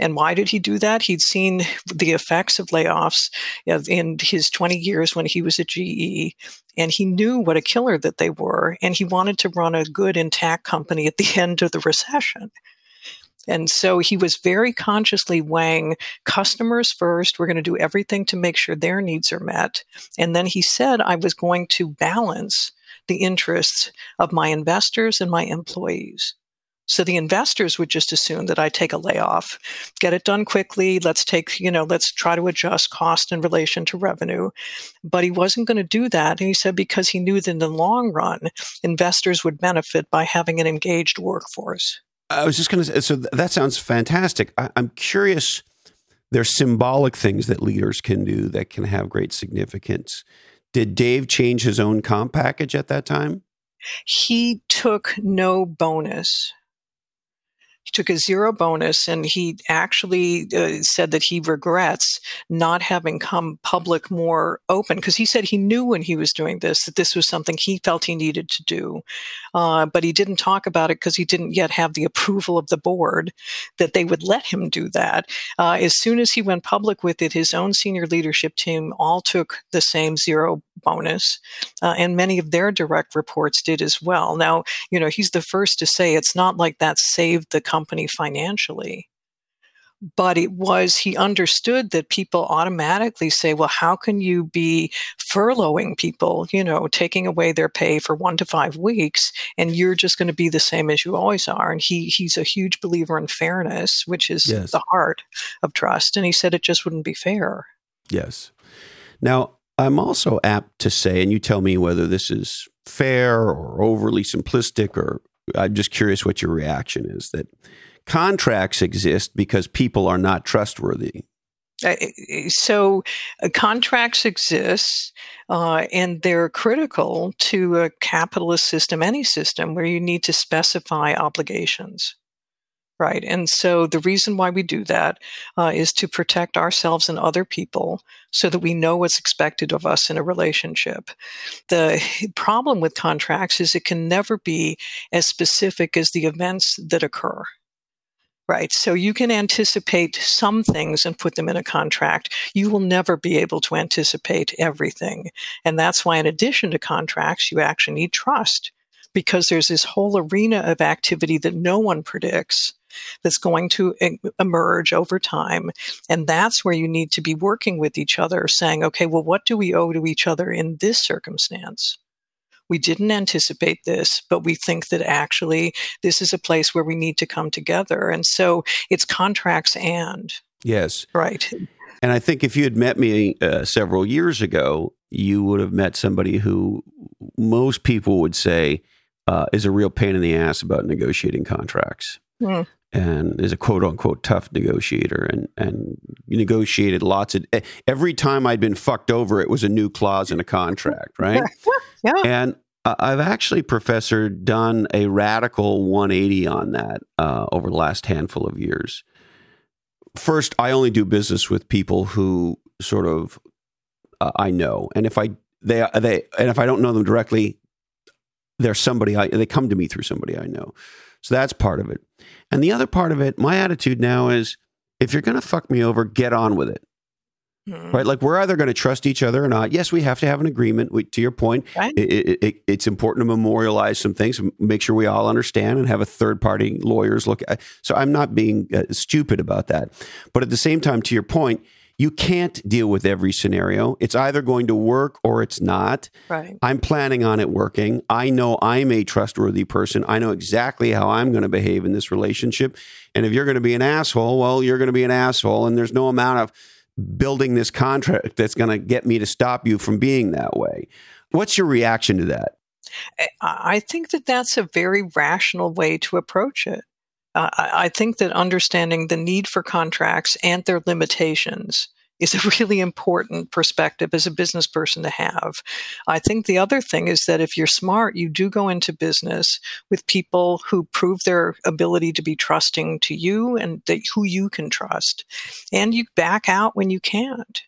And why did he do that? He'd seen the effects of layoffs in his 20 years when he was at GE, and he knew what a killer that they were. And he wanted to run a good, intact company at the [laughs] end of the recession. And so he was very consciously weighing customers first. We're going to do everything to make sure their needs are met. And then he said, I was going to balance the interests of my investors and my employees. So the investors would just assume that I take a layoff, get it done quickly. Let's take, you know, let's try to adjust cost in relation to revenue. But he wasn't going to do that. And he said because he knew that in the long run, investors would benefit by having an engaged workforce. I was just going to say, so that sounds fantastic. I, I'm curious. There's symbolic things that leaders can do that can have great significance. Did Dave change his own comp package at that time? He took no bonus took a zero bonus and he actually uh, said that he regrets not having come public more open because he said he knew when he was doing this that this was something he felt he needed to do. Uh, but he didn't talk about it because he didn't yet have the approval of the board that they would let him do that. Uh, as soon as he went public with it, his own senior leadership team all took the same zero bonus, uh, and many of their direct reports did as well. Now, you know, he's the first to say it's not like that saved the company financially. But it was, he understood that people automatically say, well, how can you be furloughing people, you know, taking away their pay for one to five weeks, and you're just going to be the same as you always are? And he, he's a huge believer in fairness, which is yes. the heart of trust. And he said it just wouldn't be fair. Yes. Now, I'm also apt to say, and you tell me whether this is fair or overly simplistic, or I'm just curious what your reaction is that contracts exist because people are not trustworthy. Uh, so uh, contracts exist uh, and they're critical to a capitalist system, any system where you need to specify obligations. Right. And so the reason why we do that uh, is to protect ourselves and other people so that we know what's expected of us in a relationship. The [laughs] problem with contracts is it can never be as specific as the events that occur. Right. So you can anticipate some things and put them in a contract. You will never be able to anticipate everything. And that's why, in addition to contracts, you actually need trust because there's this whole arena of activity that no one predicts that's going to emerge over time. And that's where you need to be working with each other, saying, okay, well, what do we owe to each other in this circumstance? we didn't anticipate this, but we think that actually this is a place where we need to come together. And so it's contracts and. Yes. Right. And I think if you had met me uh, several years ago, you would have met somebody who most people would say uh, is a real pain in the ass about negotiating contracts. Mm. And is a quote unquote tough negotiator, and and negotiated lots of. Every time I'd been fucked over, it was a new clause in a contract, [laughs] right? Yeah. And I've actually, Professor, done a radical 180 on that uh, over the last handful of years. First, I only do business with people who sort of uh, I know, and if I they they and if I don't know them directly, they're somebody I they come to me through somebody I know. So that's part of it. And the other part of it, my attitude now is, if you're going to fuck me over, get on with it. Mm-hmm. Right, like we're either going to trust each other or not. Yes, we have to have an agreement. We, to your point, right. it, it, it, it's important to memorialize some things, make sure we all understand, and have a third party lawyers look. At. So I'm not being uh, stupid about that, but at the same time, to your point, you can't deal with every scenario. It's either going to work or it's not. Right. I'm planning on it working. I know I'm a trustworthy person. I know exactly how I'm going to behave in this relationship. And if you're going to be an asshole, well, you're going to be an asshole, and there's no amount of building this contract that's going to get me to stop you from being that way. What's your reaction to that? I think that that's a very rational way to approach it. Uh, I think that understanding the need for contracts and their limitations is a [laughs] really important perspective as a business person to have. I think the other thing is that if you're smart, you do go into business with people who prove their ability to be trusting to you and that who you can trust. And you back out when you can't.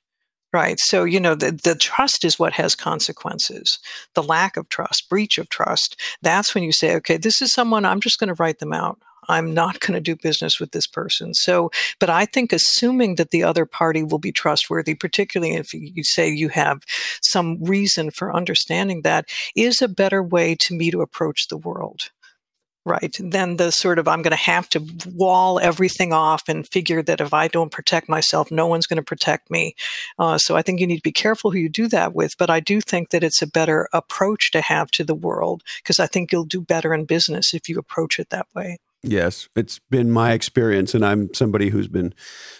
Right. So, you know, the, the trust is what has consequences. The lack of trust, breach of trust, that's when you say, okay, this is someone, I'm just going to write them out. I'm not going to do business with this person. So, but I think assuming that the other party will be trustworthy, particularly if you say you have some reason for understanding that, is a better way to me to approach the world right then the sort of i'm going to have to wall everything off and figure that if i don't protect myself no one's going to protect me uh, so i think you need to be careful who you do that with but i do think that it's a better approach to have to the world because i think you'll do better in business if you approach it that way Yes, it's been my experience, and I'm somebody who's been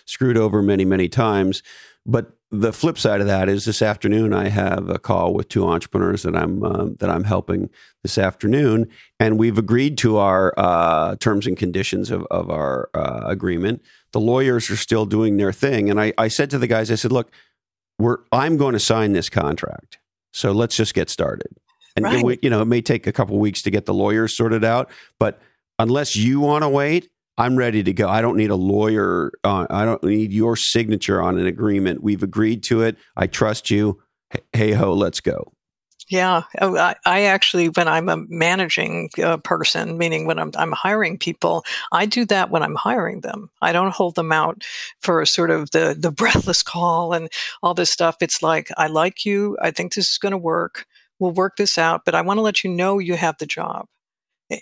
screwed over many, many times. But the flip side of that is this afternoon I have a call with two entrepreneurs that I'm uh, that I'm helping this afternoon, and we've agreed to our uh, terms and conditions of, of our uh, agreement. The lawyers are still doing their thing, and I, I said to the guys, I said, "Look, we're I'm going to sign this contract, so let's just get started." And right. it, you know, it may take a couple weeks to get the lawyers sorted out, but unless you want to wait, I'm ready to go. I don't need a lawyer. Uh, I don't need your signature on an agreement. We've agreed to it. I trust you. Hey ho, let's go. Yeah, oh, I, I, actually, when I'm a managing uh, person, meaning when I'm, I'm hiring people, I do that when I'm hiring them. I don't hold them out for sort of the the breathless call and all this stuff. It's like I like you. I think this is going to work. We'll work this out, but I want to let you know you have the job.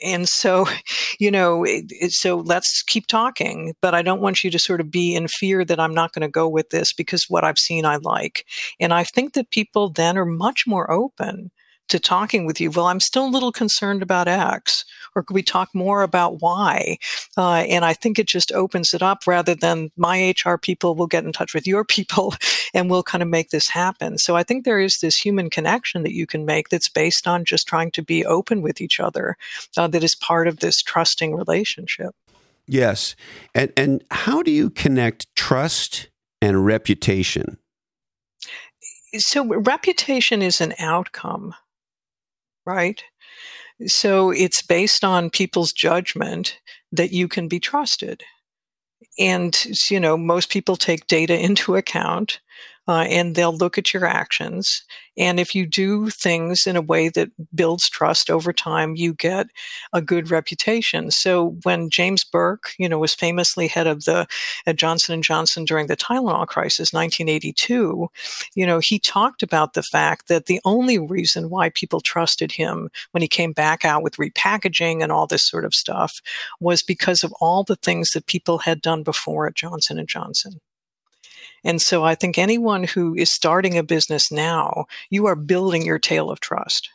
And so, [laughs] you know, so let's keep talking, but I don't want you to sort of be in fear that I'm not going to go with this because what I've seen I like. And I think that people then are much more open to talking with you. Well, I'm still a little concerned about X, or could we talk more about why? Uh, and I think it just opens it up rather than my HR people will get in touch with your [laughs] people and we'll kind of make this happen. So I think there is this human connection that you can make that's based on just trying to be open with each other, uh, that is part of this trusting relationship. Yes. And, and how do you connect trust and reputation? So, reputation is an outcome right? So it's based on people's judgment that you can be trusted. And, you know, most people take data into account uh, and they'll look at your actions. And if you do things in a way that builds trust over time, you get a good reputation. So when James Burke, you know, was famously head of the at Johnson and Johnson during the Tylenol crisis, 1982, you know, he talked about the fact that the only reason why people trusted him when he came back out with repackaging and all this sort of stuff was because of all the things that people had done before at Johnson and Johnson. And so I think anyone who is starting a business now, you are building your tale of trust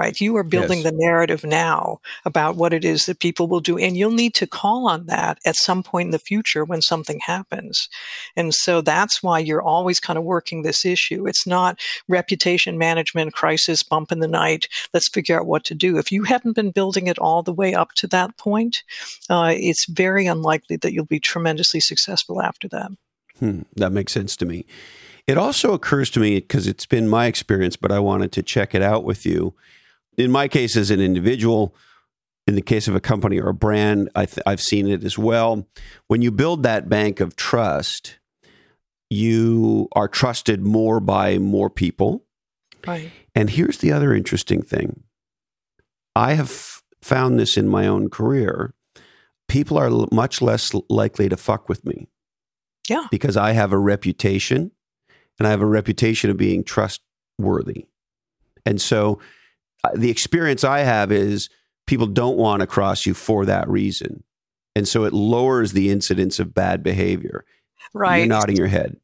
right? You are building yes. the narrative now about what it is that people will do. And you'll need to call on that at some point in the future when something happens. And so that's why you're always kind of working this issue. It's not reputation management, crisis, bump in the night. Let's figure out what to do. If you haven't been building it all the way up to that point, uh, it's very unlikely that you'll be tremendously successful after that. Hmm, that makes sense to me. It also occurs to me because it's been my experience, but I wanted to check it out with you. In my case, as an individual, in the case of a company or a brand, I have seen it as well. When you build that bank of trust, you are trusted more by more people. Right. And here's the other interesting thing I have found this in my own career. People are much less likely to fuck with me. Yeah. Because I have a reputation and I have a reputation of being trustworthy. And so uh, the experience I have is people don't want to cross you for that reason. And so it lowers the incidence of bad behavior. Right. You're nodding your head.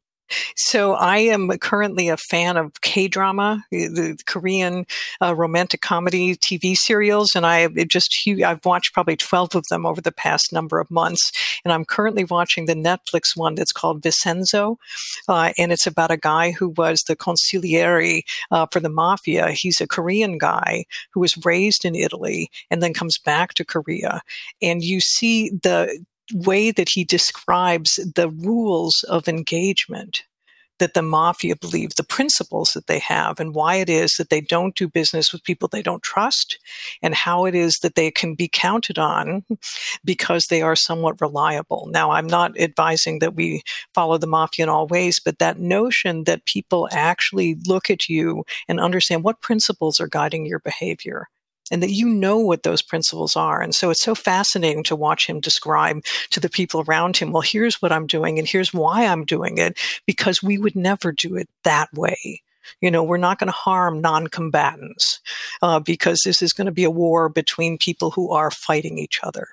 So I am currently a fan of K drama, the Korean uh, romantic comedy TV serials, and I just I've watched probably twelve of them over the past number of months, and I'm currently watching the Netflix one that's called Vincenzo, uh, and it's about a guy who was the consigliere uh, for the mafia. He's a Korean guy who was raised in Italy and then comes back to Korea, and you see the way that he describes the rules of engagement that the mafia believe, the principles that they have, and why it is that they don't do business with people they don't trust, and how it is that they can be counted on [laughs] because they are somewhat reliable. Now, I'm not advising that we follow the mafia in all ways, but that notion that people actually look at you and understand what principles are guiding your behavior and that you know what those principles are. And so it's so fascinating to watch him describe to the people around him, well, here's what I'm doing and here's why I'm doing it, because we would never do it that way. You know, we're not going to harm non-combatants uh, because this is going to be a war between people who are fighting each other.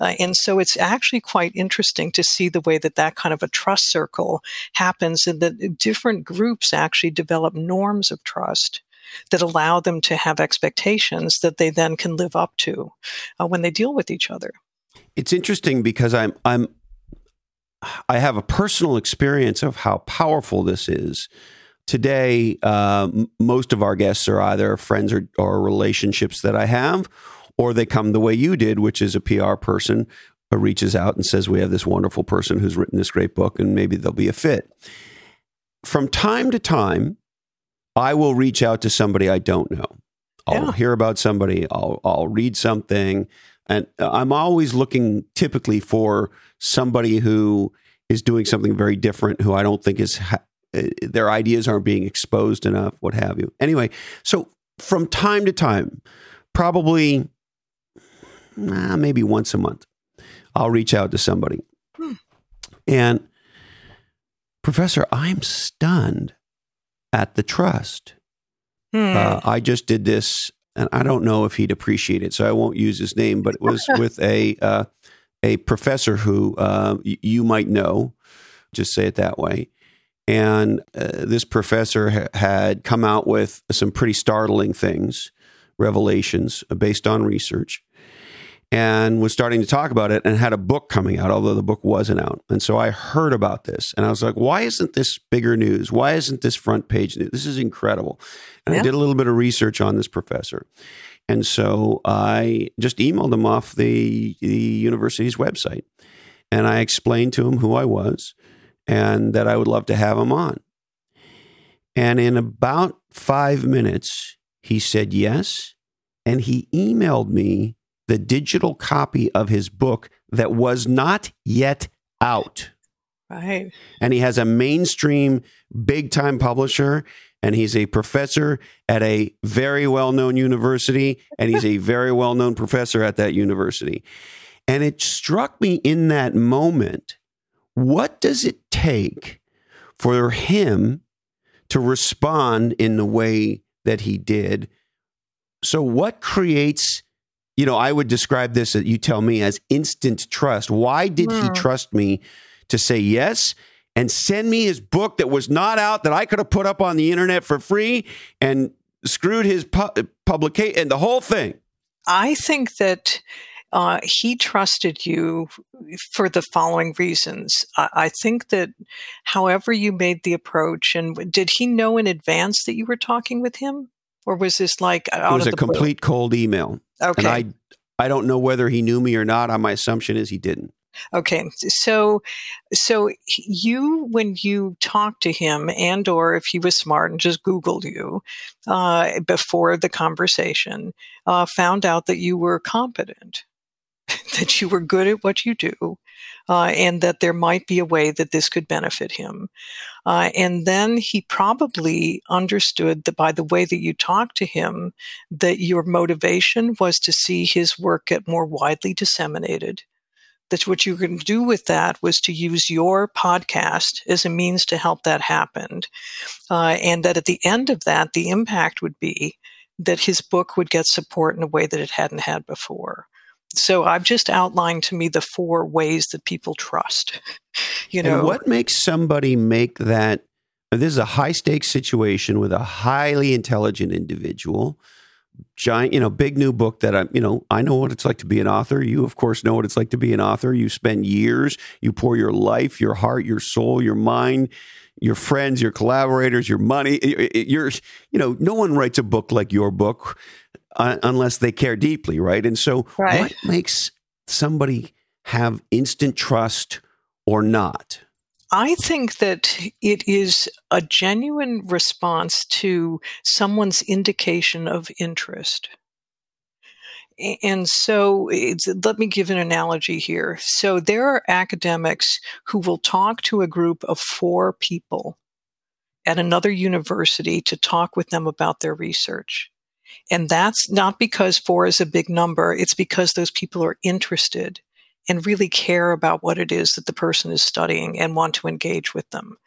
Uh, and so it's actually quite interesting to see the way that that kind of a trust circle happens and that different groups actually develop norms of trust that allow them to have expectations that they then can live up to uh, when they deal with each other. It's interesting because I'm I'm I have a personal experience of how powerful this is. Today, uh, most of our guests are either friends or, or relationships that I have, or they come the way you did, which is a PR person who reaches out and says, We have this wonderful person who's written this great book, and maybe they'll be a fit. From time to time, I will reach out to somebody I don't know. I'll yeah. hear about somebody. I'll I'll read something, and I'm always looking typically for somebody who is doing something very different. Who I don't think is ha- eh, their ideas aren't being exposed enough. What have you? Anyway, so from time to time, probably nah, maybe once a month, I'll reach out to somebody, hmm. and Professor, I'm stunned at the trust. Hmm. Uh, I just did this, and I don't know if he'd appreciate it, so I won't use his name. But it was [laughs] with a uh, a professor who uh, y- you might know, just say it that way. And uh, this professor ha- had come out with some pretty startling things, revelations based on research and was starting to talk about it and had a book coming out, although the book wasn't out. And so I heard about this and I was like, why isn't this bigger news? Why isn't this front page news? This is incredible. And yeah. I did a little bit of research on this professor. And so I just emailed him off the, the university's website. And I explained to him who I was and that I would love to have him on. And in about five minutes, he said yes. And he emailed me the digital copy of his book that was not yet out. Right. And he has a mainstream big time publisher and he's a professor at a very well known university, and he's a [laughs] very well known professor at that university. And it struck me in that moment what does it take for him to respond in the way that he did? So, what creates, you know, I would describe this, that you tell me, as instant trust. Why did he hmm. trust me to say yes? and send me his book that was not out that I could have put up on the internet for free and screwed his pu- publication and the whole thing. I think that uh, he trusted you for the following reasons. I, I, think that however you made the approach, and did he know in advance that you were talking with him? Or was this like it was a complete blue? cold email? Okay. And I, I don't know whether he knew me or not. My assumption is he didn't. Okay, so so you when you talked to him, and or if he was smart and just Googled you uh, before the conversation, uh, found out that you were competent, [laughs] that you were good at what you do, uh, and that there might be a way that this could benefit him. Uh, and then he probably understood that by the way that you talked to him, that your motivation was to see his work get more widely disseminated that what you can do with that was to use your podcast as a means to help that happen. Uh, and that at the end of that, the impact would be that his book would get support in a way that it hadn't had before. So I've just outlined to me the four ways that people trust. [laughs] You know, and what makes somebody make that? This is a high stakes situation with a highly intelligent individual giant, you know, big new book that I'm, you know, I know what it's like to be an author. You, of course, know what it's like to be an author. You spend years, you pour your life, your heart, your soul, your mind, your friends, your collaborators, your money. You're, you know, no one writes a book like your book uh, unless they care deeply, right? And so, right. what makes somebody have instant trust or not? I think that it is a genuine response to someone's indication of interest. And so let me give an analogy here. So there are academics who will talk to a group of four people at another university to talk with them about their research. And that's not because four is a big number. It's because those people are interested and really care about what it is that the person is studying and want to engage with them.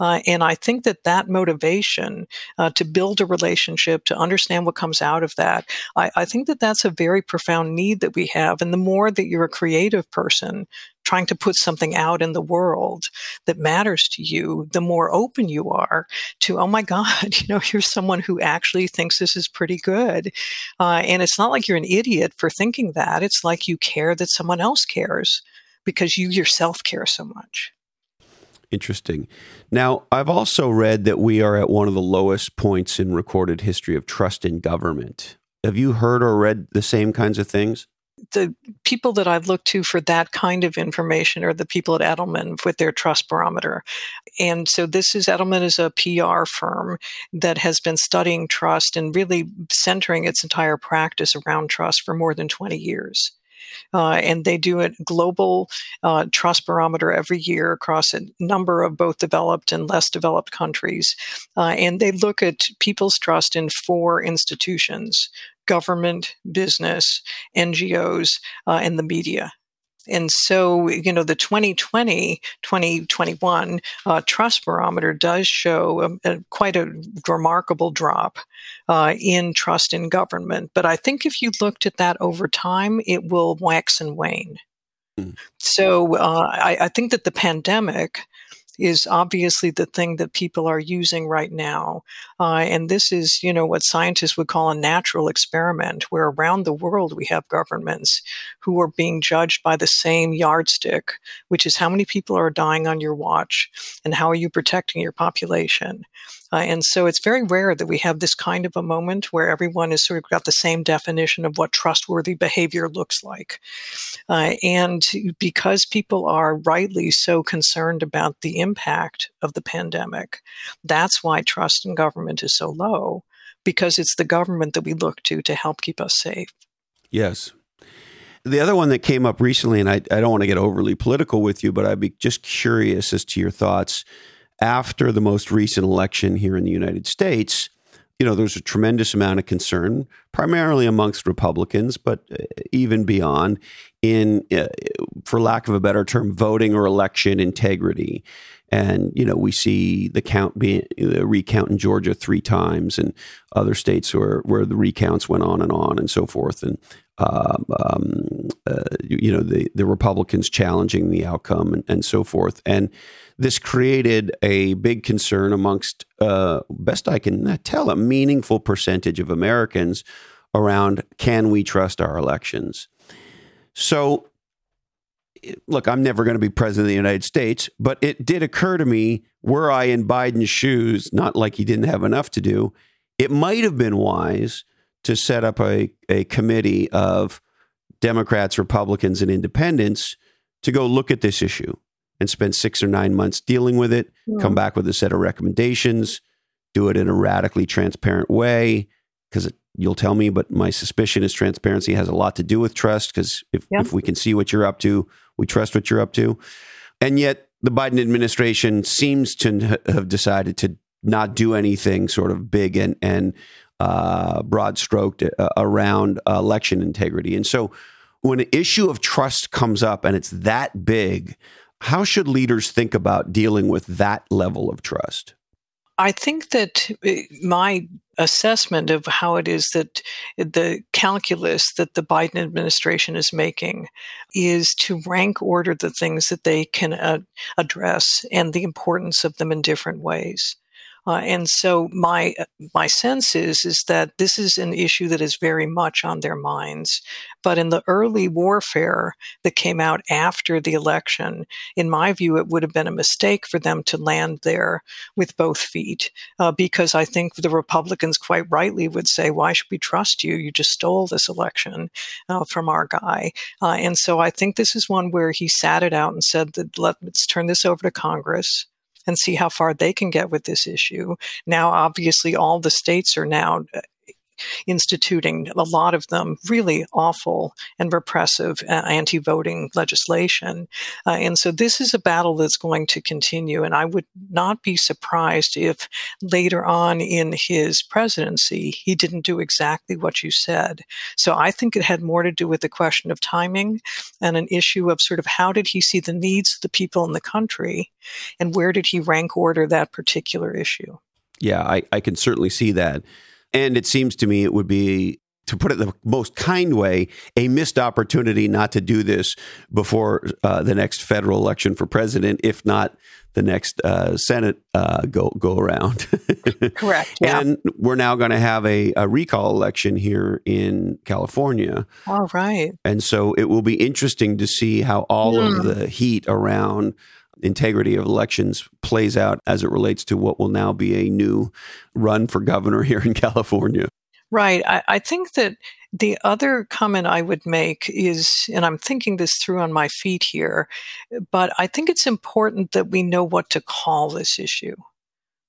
Uh, and I think that that motivation uh, to build a relationship, to understand what comes out of that, I, I think that that's a very profound need that we have. And the more that you're a creative person, trying to put something out in the world that matters to you, the more open you are to, oh my God, [laughs] you know, you're someone who actually thinks this is pretty good. Uh, and it's not like you're an idiot for thinking that. It's like you care that someone else cares because you yourself care so much. Interesting. Now, I've also read that we are at one of the lowest points in recorded history of trust in government. Have you heard or read the same kinds of things? The people that I've looked to for that kind of information are the people at Edelman with their trust barometer. And so this is Edelman is a PR firm that has been studying trust and really centering its entire practice around trust for more than 20 years. Uh, and they do a global uh, trust barometer every year across a number of both developed and less developed countries. Uh, and they look at people's trust in four institutions government, business, NGOs, uh, and the media. And so, you know, the 2020 2021 uh, trust barometer does show a, a, quite a remarkable drop uh, in trust in government. But I think if you looked at that over time, it will wax and wane. Mm. So uh, I, I, think that the pandemic is obviously the thing that people are using right now. Uh, and this is, you know, what scientists would call a natural experiment, where around the world we have governments who are being judged by the same yardstick, which is how many people are dying on your watch and how are you protecting your population. Uh, and so it's very rare that we have this kind of a moment where everyone has sort of got the same definition of what trustworthy behavior looks like. Uh, and because people are rightly so concerned about the impact of the pandemic, that's why trust in government is so low, because it's the government that we look to to help keep us safe. Yes. The other one that came up recently, and I, I don't want to get overly political with you, but I'd be just curious as to your thoughts after the most recent election here in the United States. You know, there's a tremendous amount of concern, primarily amongst Republicans, but uh, even beyond, in, uh, for lack of a better term, voting or election integrity. And you know, we see the count being the recount in Georgia three times, and other states where where the recounts went on and on and so forth. And um, um, uh, you know, the the Republicans challenging the outcome and, and, so forth. And this created a big concern amongst, uh, best I can tell, a meaningful percentage of Americans around can we trust our elections. So look, I'm never going to be president of the United States, but it did occur to me were I in Biden's shoes, not like he didn't have enough to do, it might have been wise to set up a, a committee of Democrats, Republicans, and independents to go look at this issue and spend six or nine months dealing with it, yeah. come back with a set of recommendations, do it in a radically transparent way, because you'll tell me, but my suspicion is transparency has a lot to do with trust, because if, yeah. if we can see what you're up to, we trust what you're up to. And yet, the Biden administration seems to have decided to not do anything sort of big and and uh, broad stroked uh, around uh, election integrity. And so, when an issue of trust comes up and it's that big, how should leaders think about dealing with that level of trust? I think that uh, my assessment of how it is that the calculus that the Biden administration is making is to rank order the things that they can uh, address and the importance of them in different ways. Uh, and so my my sense is is that this is an issue that is very much on their minds. But in the early warfare that came out after the election, in my view, it would have been a mistake for them to land there with both feet, uh, because I think the Republicans quite rightly would say, "Why should we trust you? You just stole this election uh, from our guy." Uh, and so I think this is one where he sat it out and said that let's turn this over to Congress and see how far they can get with this issue. Now, obviously, all the states are now instituting a lot of them really awful and repressive uh, anti voting legislation. Uh, and so this is a battle that's going to continue. And I would not be surprised if later on in his presidency, he didn't do exactly what you said. So I think it had more to do with the question of timing and an issue of sort of how did he see the needs of the people in the country and where did he rank order that particular issue? Yeah, I, I can certainly see that. And it seems to me it would be to put it the most kind way, a missed opportunity not to do this before uh, the next federal election for president, if not the next uh, Senate uh, go go around. [laughs] Correct. Yeah. And we're now going to have a, a, recall election here in California. All right. And so it will be interesting to see how all mm. of hmm. the heat around integrity of elections plays out as it relates to what will now be a new run for governor [laughs] here in California. Right. I, I, think that the other comment I would make is, and I'm thinking this through on my feet here, but I think it's important that we know what to call this issue.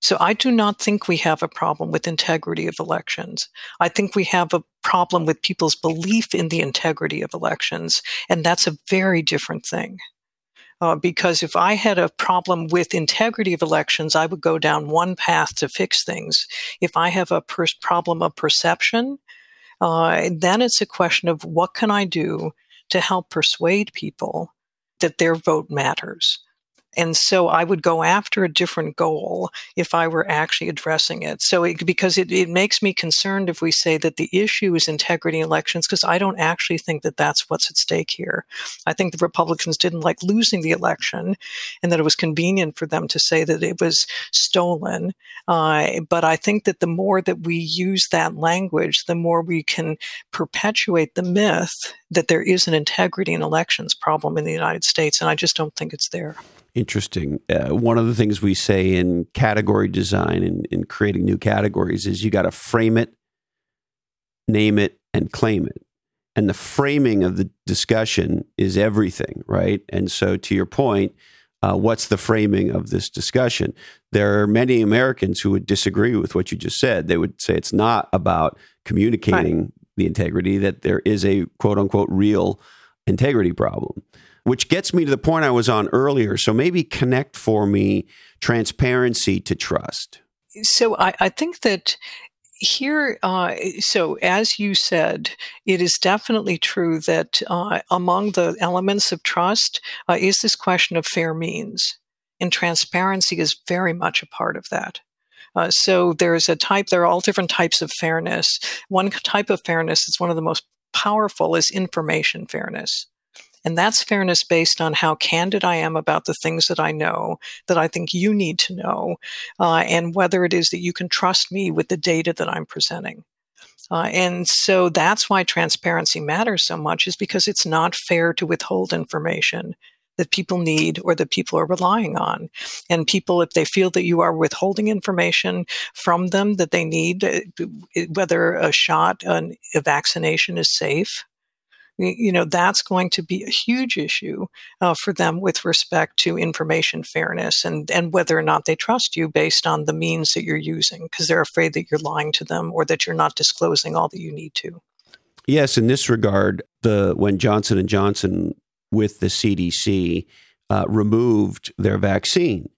So I do not think we have a problem with integrity of elections. I think we have a problem with people's belief in the integrity of elections, and that's a very different thing. Uh, because if I had a problem with integrity of elections, I would go down one path to fix things. If I have a problem of perception, uh, then it's a question of what can I do to help persuade people that their vote matters. And so I would go after a different goal if I were actually addressing it. So it, because it, it makes me concerned if we say that the issue is integrity in elections, because I don't actually think that that's what's at stake here. I think the Republicans didn't like losing the election and that it was convenient for them to say that it was stolen. Uh, but I think that the more that we use that language, the more we can perpetuate the myth that there is an integrity in elections problem in the United States. And I just don't think it's there interesting. Uh, one of the things we say in category design and in creating new categories is you got to frame it, name it, and claim it. And the framing of the discussion is everything, right? And so, to your point, uh, what's the framing of this discussion? There are many Americans who would disagree with what you just said. They would say it's not about communicating right. the integrity, that there is a quote unquote real integrity problem, which gets me to the point I was on earlier. So maybe connect for me transparency to trust. So I, I think that here, uh, so as you said, it is definitely true that uh, among the elements of trust uh, is this question of fair means. And transparency is very much a part of that. Uh, so there's a type, there are all different types of fairness. One type of fairness is one of the most powerful is information fairness. And that's fairness based on how candid I am about the things that I know that I think you need to know, uh, and whether it is that you can trust me with the data that I'm presenting. Uh, and so that's why transparency matters so much, is because it's not fair to withhold information that people need or that people are relying on. And people, if they feel that you are withholding information from them that they need, uh, whether a shot, a vaccination is safe, you know that's going to be a huge issue uh, for them with respect to information fairness and and whether or not they trust you based on the means that you're using because they're afraid that you're lying to them or that you're not disclosing all that you need to. Yes in this regard the when johnson and johnson with the cdc uh, removed their vaccine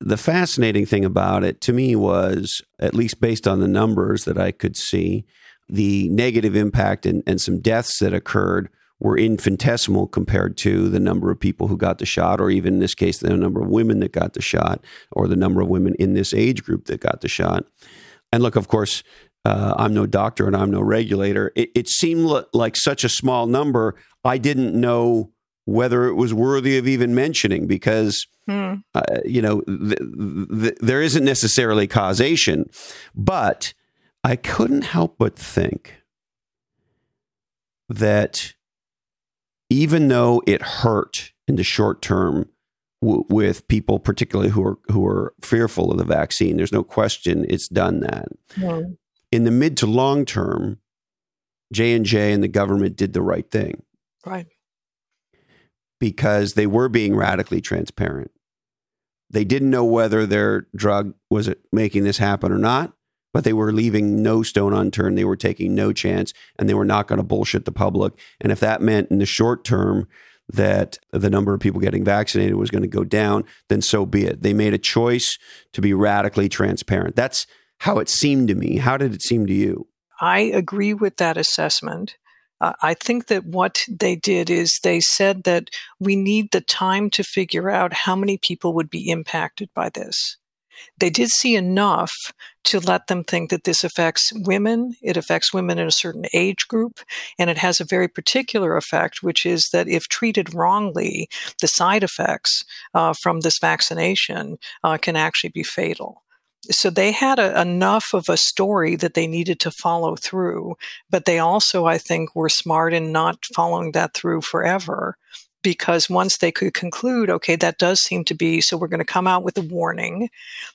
the fascinating thing about it to me was at least based on the numbers that i could see the negative impact and, and some deaths that occurred were infinitesimal compared to the number of people who got the shot, or even in this case, the number of women that got the shot, or the number of women in this age group that got the shot. And look, of course, uh, I'm no doctor and I'm no regulator. It, it seemed like such a small number. I didn't know whether it was worthy of even mentioning because, hmm. uh, you know, th- th- there isn't necessarily causation. But I couldn't help but think that even though it hurt in the short term w- with people, particularly who are who are fearful of the vaccine, there's no question it's done that. Yeah. In the mid to long term, J and J and the government did the right thing, right? Because they were being radically transparent. They didn't know whether their drug was making this happen or not but they were leaving no stone unturned. They were taking no chance and they were not going to bullshit the public. And if that meant in the short term that the number of people getting vaccinated was going to go down, then so be it. They made a choice to be radically transparent. That's how it seemed to me. How did it seem to you? I agree with that assessment. I think that what they did is they said that we need the time to figure out how many people would be impacted by this. They did see enough to let them think that this affects women. It affects women in a certain age group, and it has a very particular effect, which is that if treated wrongly, the side effects uh, from this vaccination uh, can actually be fatal. So they had a, enough of a story that they needed to follow through, but they also, I think, were smart in not following that through forever because once they could conclude, okay, that does seem to be, so we're going to come out with a warning.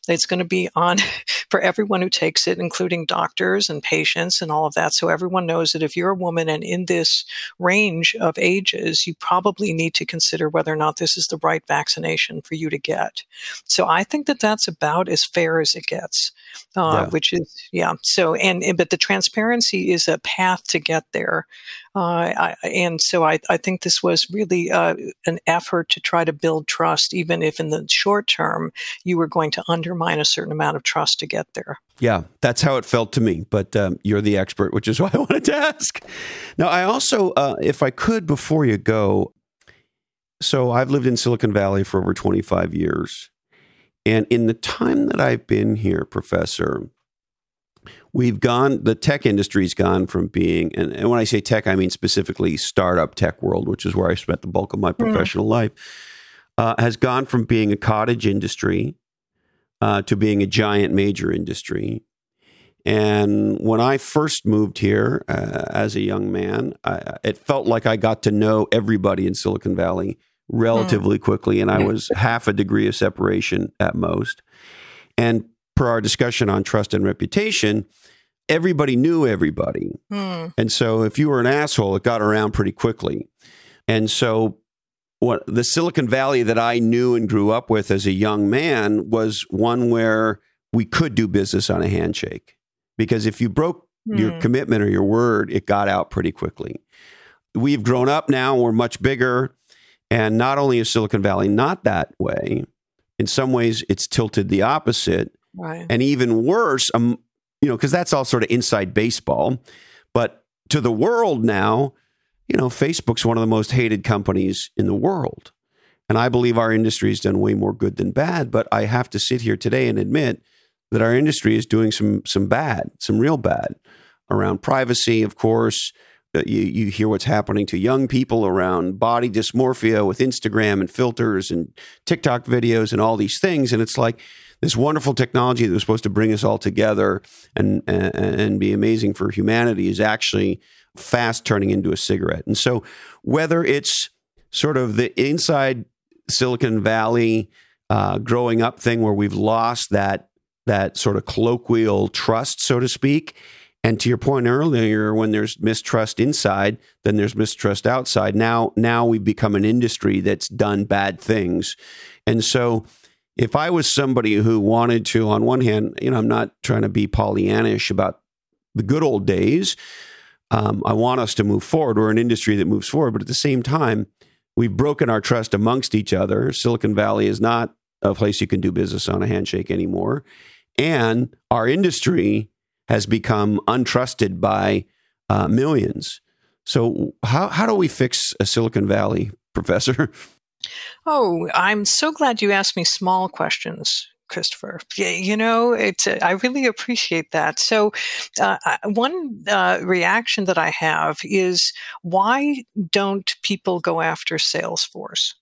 It's going to be on [laughs] for everyone who takes it, including doctors and patients and all of that. So everyone knows that if you're a woman and in this range of ages, you probably need to consider whether or not this is the right vaccination for you to get. So I think that that's about as fair as it gets, uh, yeah. which is, yeah. So, and, but the transparency is a path to get there. Uh, I, and so I, I, think this was really uh, an effort to try to build trust, even if in the short term you were going to undermine a certain amount of trust to get there. Yeah, that's how it felt to me. But um, you're the expert, which is [laughs] why I wanted to ask. Now, I also, uh, if I could, before you go, so I've lived in Silicon Valley for over 25 years. And in the time that I've been here, Professor, we've gone the tech industry's gone from being and, and, when i say tech i mean specifically startup tech world which is where i spent the bulk of my hmm. professional mm. life uh, has gone from being a cottage industry uh, to being a giant major industry and when i first moved here uh, as a young man I, it felt like i got to know everybody in silicon valley relatively mm. quickly and i was half a degree of separation at most and per our discussion on trust and reputation, everybody knew everybody. Hmm. And so if you were an asshole, it got around pretty quickly. And so what the Silicon Valley that I knew and grew up with as a young man was one where we could do business on a handshake. Because if you broke hmm. your commitment or your word, it got out pretty quickly. we've grown up now, we're much bigger. And not only is Silicon Valley not that way, in some ways it's tilted the opposite. Right. And even worse, um, you know, because that's all sort of inside baseball. But to the world now, you know, Facebook's one of the most hated companies in the world. And I believe our industry has done way more good than bad. But I have to sit here today and admit that our industry is doing some some bad, some real bad around privacy, of course. Uh, you, you hear what's happening to young people around body dysmorphia with Instagram and filters and TikTok videos and all these things. And it's like this wonderful technology that was supposed to bring us all together and, and, and be amazing for humanity is actually fast turning into a cigarette. And so, whether it's sort of the inside Silicon Valley uh, growing up thing where we've lost that that sort of colloquial trust, so to speak. And to your point earlier, when there's mistrust inside, then there's mistrust outside. Now, now we've become an industry that's done bad things, and so if I was somebody who wanted to, on one hand, you know, I'm not trying to be Pollyannish about the good old days. Um, I want us to move forward. We're an industry that moves forward, but at the same time, we've broken our trust amongst each other. Silicon Valley is not a place you can do business on a handshake anymore. And our industry has become untrusted by uh, millions. So, how, how do we fix a Silicon Valley, [laughs] Professor? Oh, I'm so glad you asked me small questions. Christopher. You know, it's, I really appreciate that. So, uh, one uh, reaction that I have is why don't people go after Salesforce?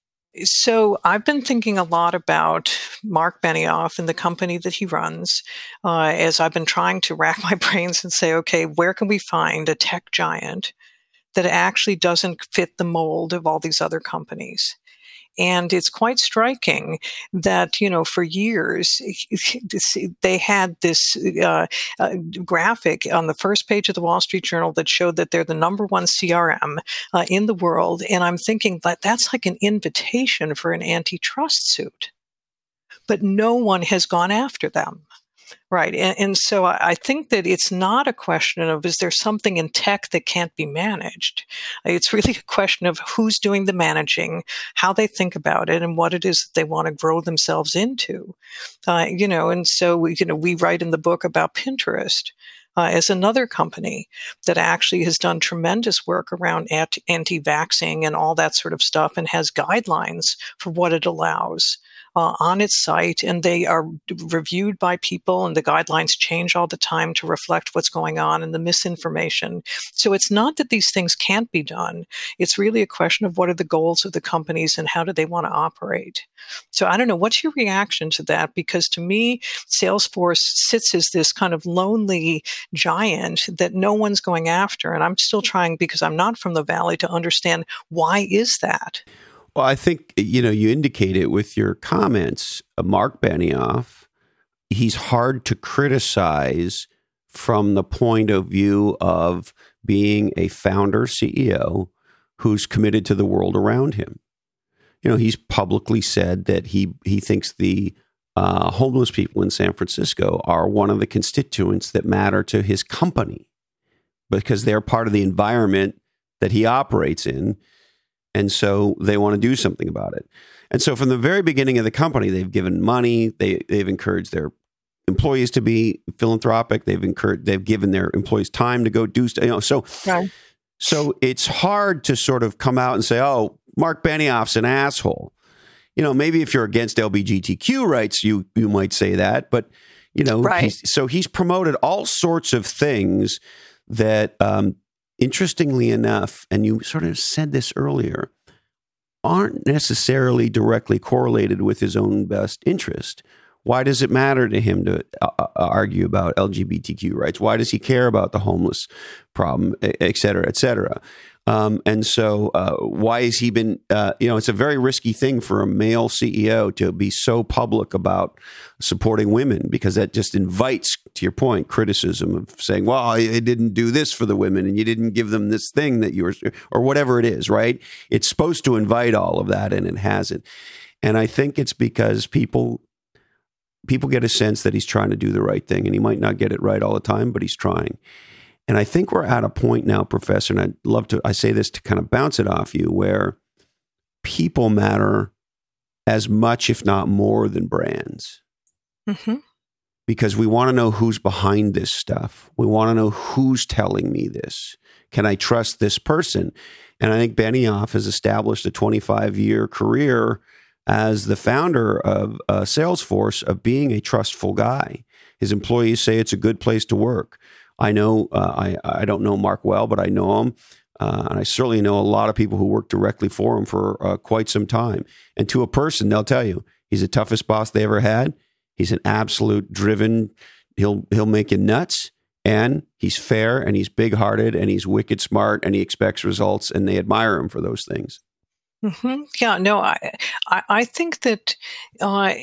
So I've been thinking a lot about Mark Benioff and the company that he runs, uh, as I've been trying to rack my [laughs] brains and say, okay, where can we find a tech giant that actually doesn't fit the mold of all these other companies? And it's quite striking that, you know, for years, they had this uh, uh, graphic on the first page of the Wall Street Journal that showed that they're the number one CRM uh, in the world. And I'm thinking that that's like an invitation for an antitrust suit. But no one has gone after them. Right. And, and, so I think that it's not a question of is there something in tech that can't be managed? It's really a question of who's doing the managing, how they think about it, and what it is that they want to grow themselves into. Uh, you know, and so, we, you know, we write in the book about Pinterest. Uh, as another company that actually has done tremendous work around anti vaxxing and all that sort of stuff and has guidelines for what it allows uh, on its site, and they are reviewed by people, and the guidelines change all the time to reflect what's going on and the misinformation. So it's not that these things can't be done. It's really a question of what are the goals of the companies and how do they want to operate. So I don't know. What's your reaction to that? Because to me, Salesforce sits as this kind of lonely giant that no one's going after. And I'm still trying because I'm not from the Valley to understand why is that? Well, I think you know you indicate it with your comments. Uh, Mark Benioff, he's hard to criticize from the point of view of being a founder CEO who's committed to the world around him. You know, he's publicly said that he he thinks the uh, homeless people in San Francisco are one of the constituents that matter to his company because they're part of the environment that he operates in and so they want to do something about it. And so from the very beginning of the company, they've given money, they, they've encouraged their employees to be philanthropic, they've encouraged, they've given their employees time to go do stuff. You know, so, right. so it's hard to sort of come out and say, oh, Mark Benioff's an asshole. You know, maybe if you're against LGBTQ rights, you you might say that, but you know, right. he's, so he's promoted all sorts of things that um, interestingly enough, and you sort of said this earlier, aren't necessarily directly correlated with his own best interest. Why does it matter to him to uh, uh argue about LGBTQ rights? Why does he care about the homeless problem, et cetera, et cetera? Um, and so, uh, why has he been? Uh, you know, it's a very risky thing for a male CEO to be so public about supporting women because that just invites, to your point, criticism of saying, "Well, I didn't do this for the women, and you didn't give them this thing that you were," or whatever it is. Right? It's supposed to invite all of that, and it hasn't. And I think it's because people people get a sense that he's trying to do the right thing, and he might not get it right all the time, but he's trying. And I think we're at a point now, Professor, and I'd love to, I say this to kind of bounce it off you, where people matter as much, if not more, than brands. Mm-hmm. Because we want to know who's behind this stuff. We want to know who's telling me this. Can I trust this person? And I think Benioff has established a 25 year career as the founder of uh, Salesforce of being a trustful guy. His employees say it's a good place to work. I know uh, I I don't know Mark well, but I know him, uh, and I certainly know a lot of people who work directly for him for uh, quite some time. And to a person, they'll tell you he's the toughest boss they ever had. He's an absolute driven. He'll he'll make you nuts, and he's fair, and he's big hearted, and he's wicked smart, and he expects results, and they admire him for those things. Mm-hmm. Yeah, no, I, I, I think that uh,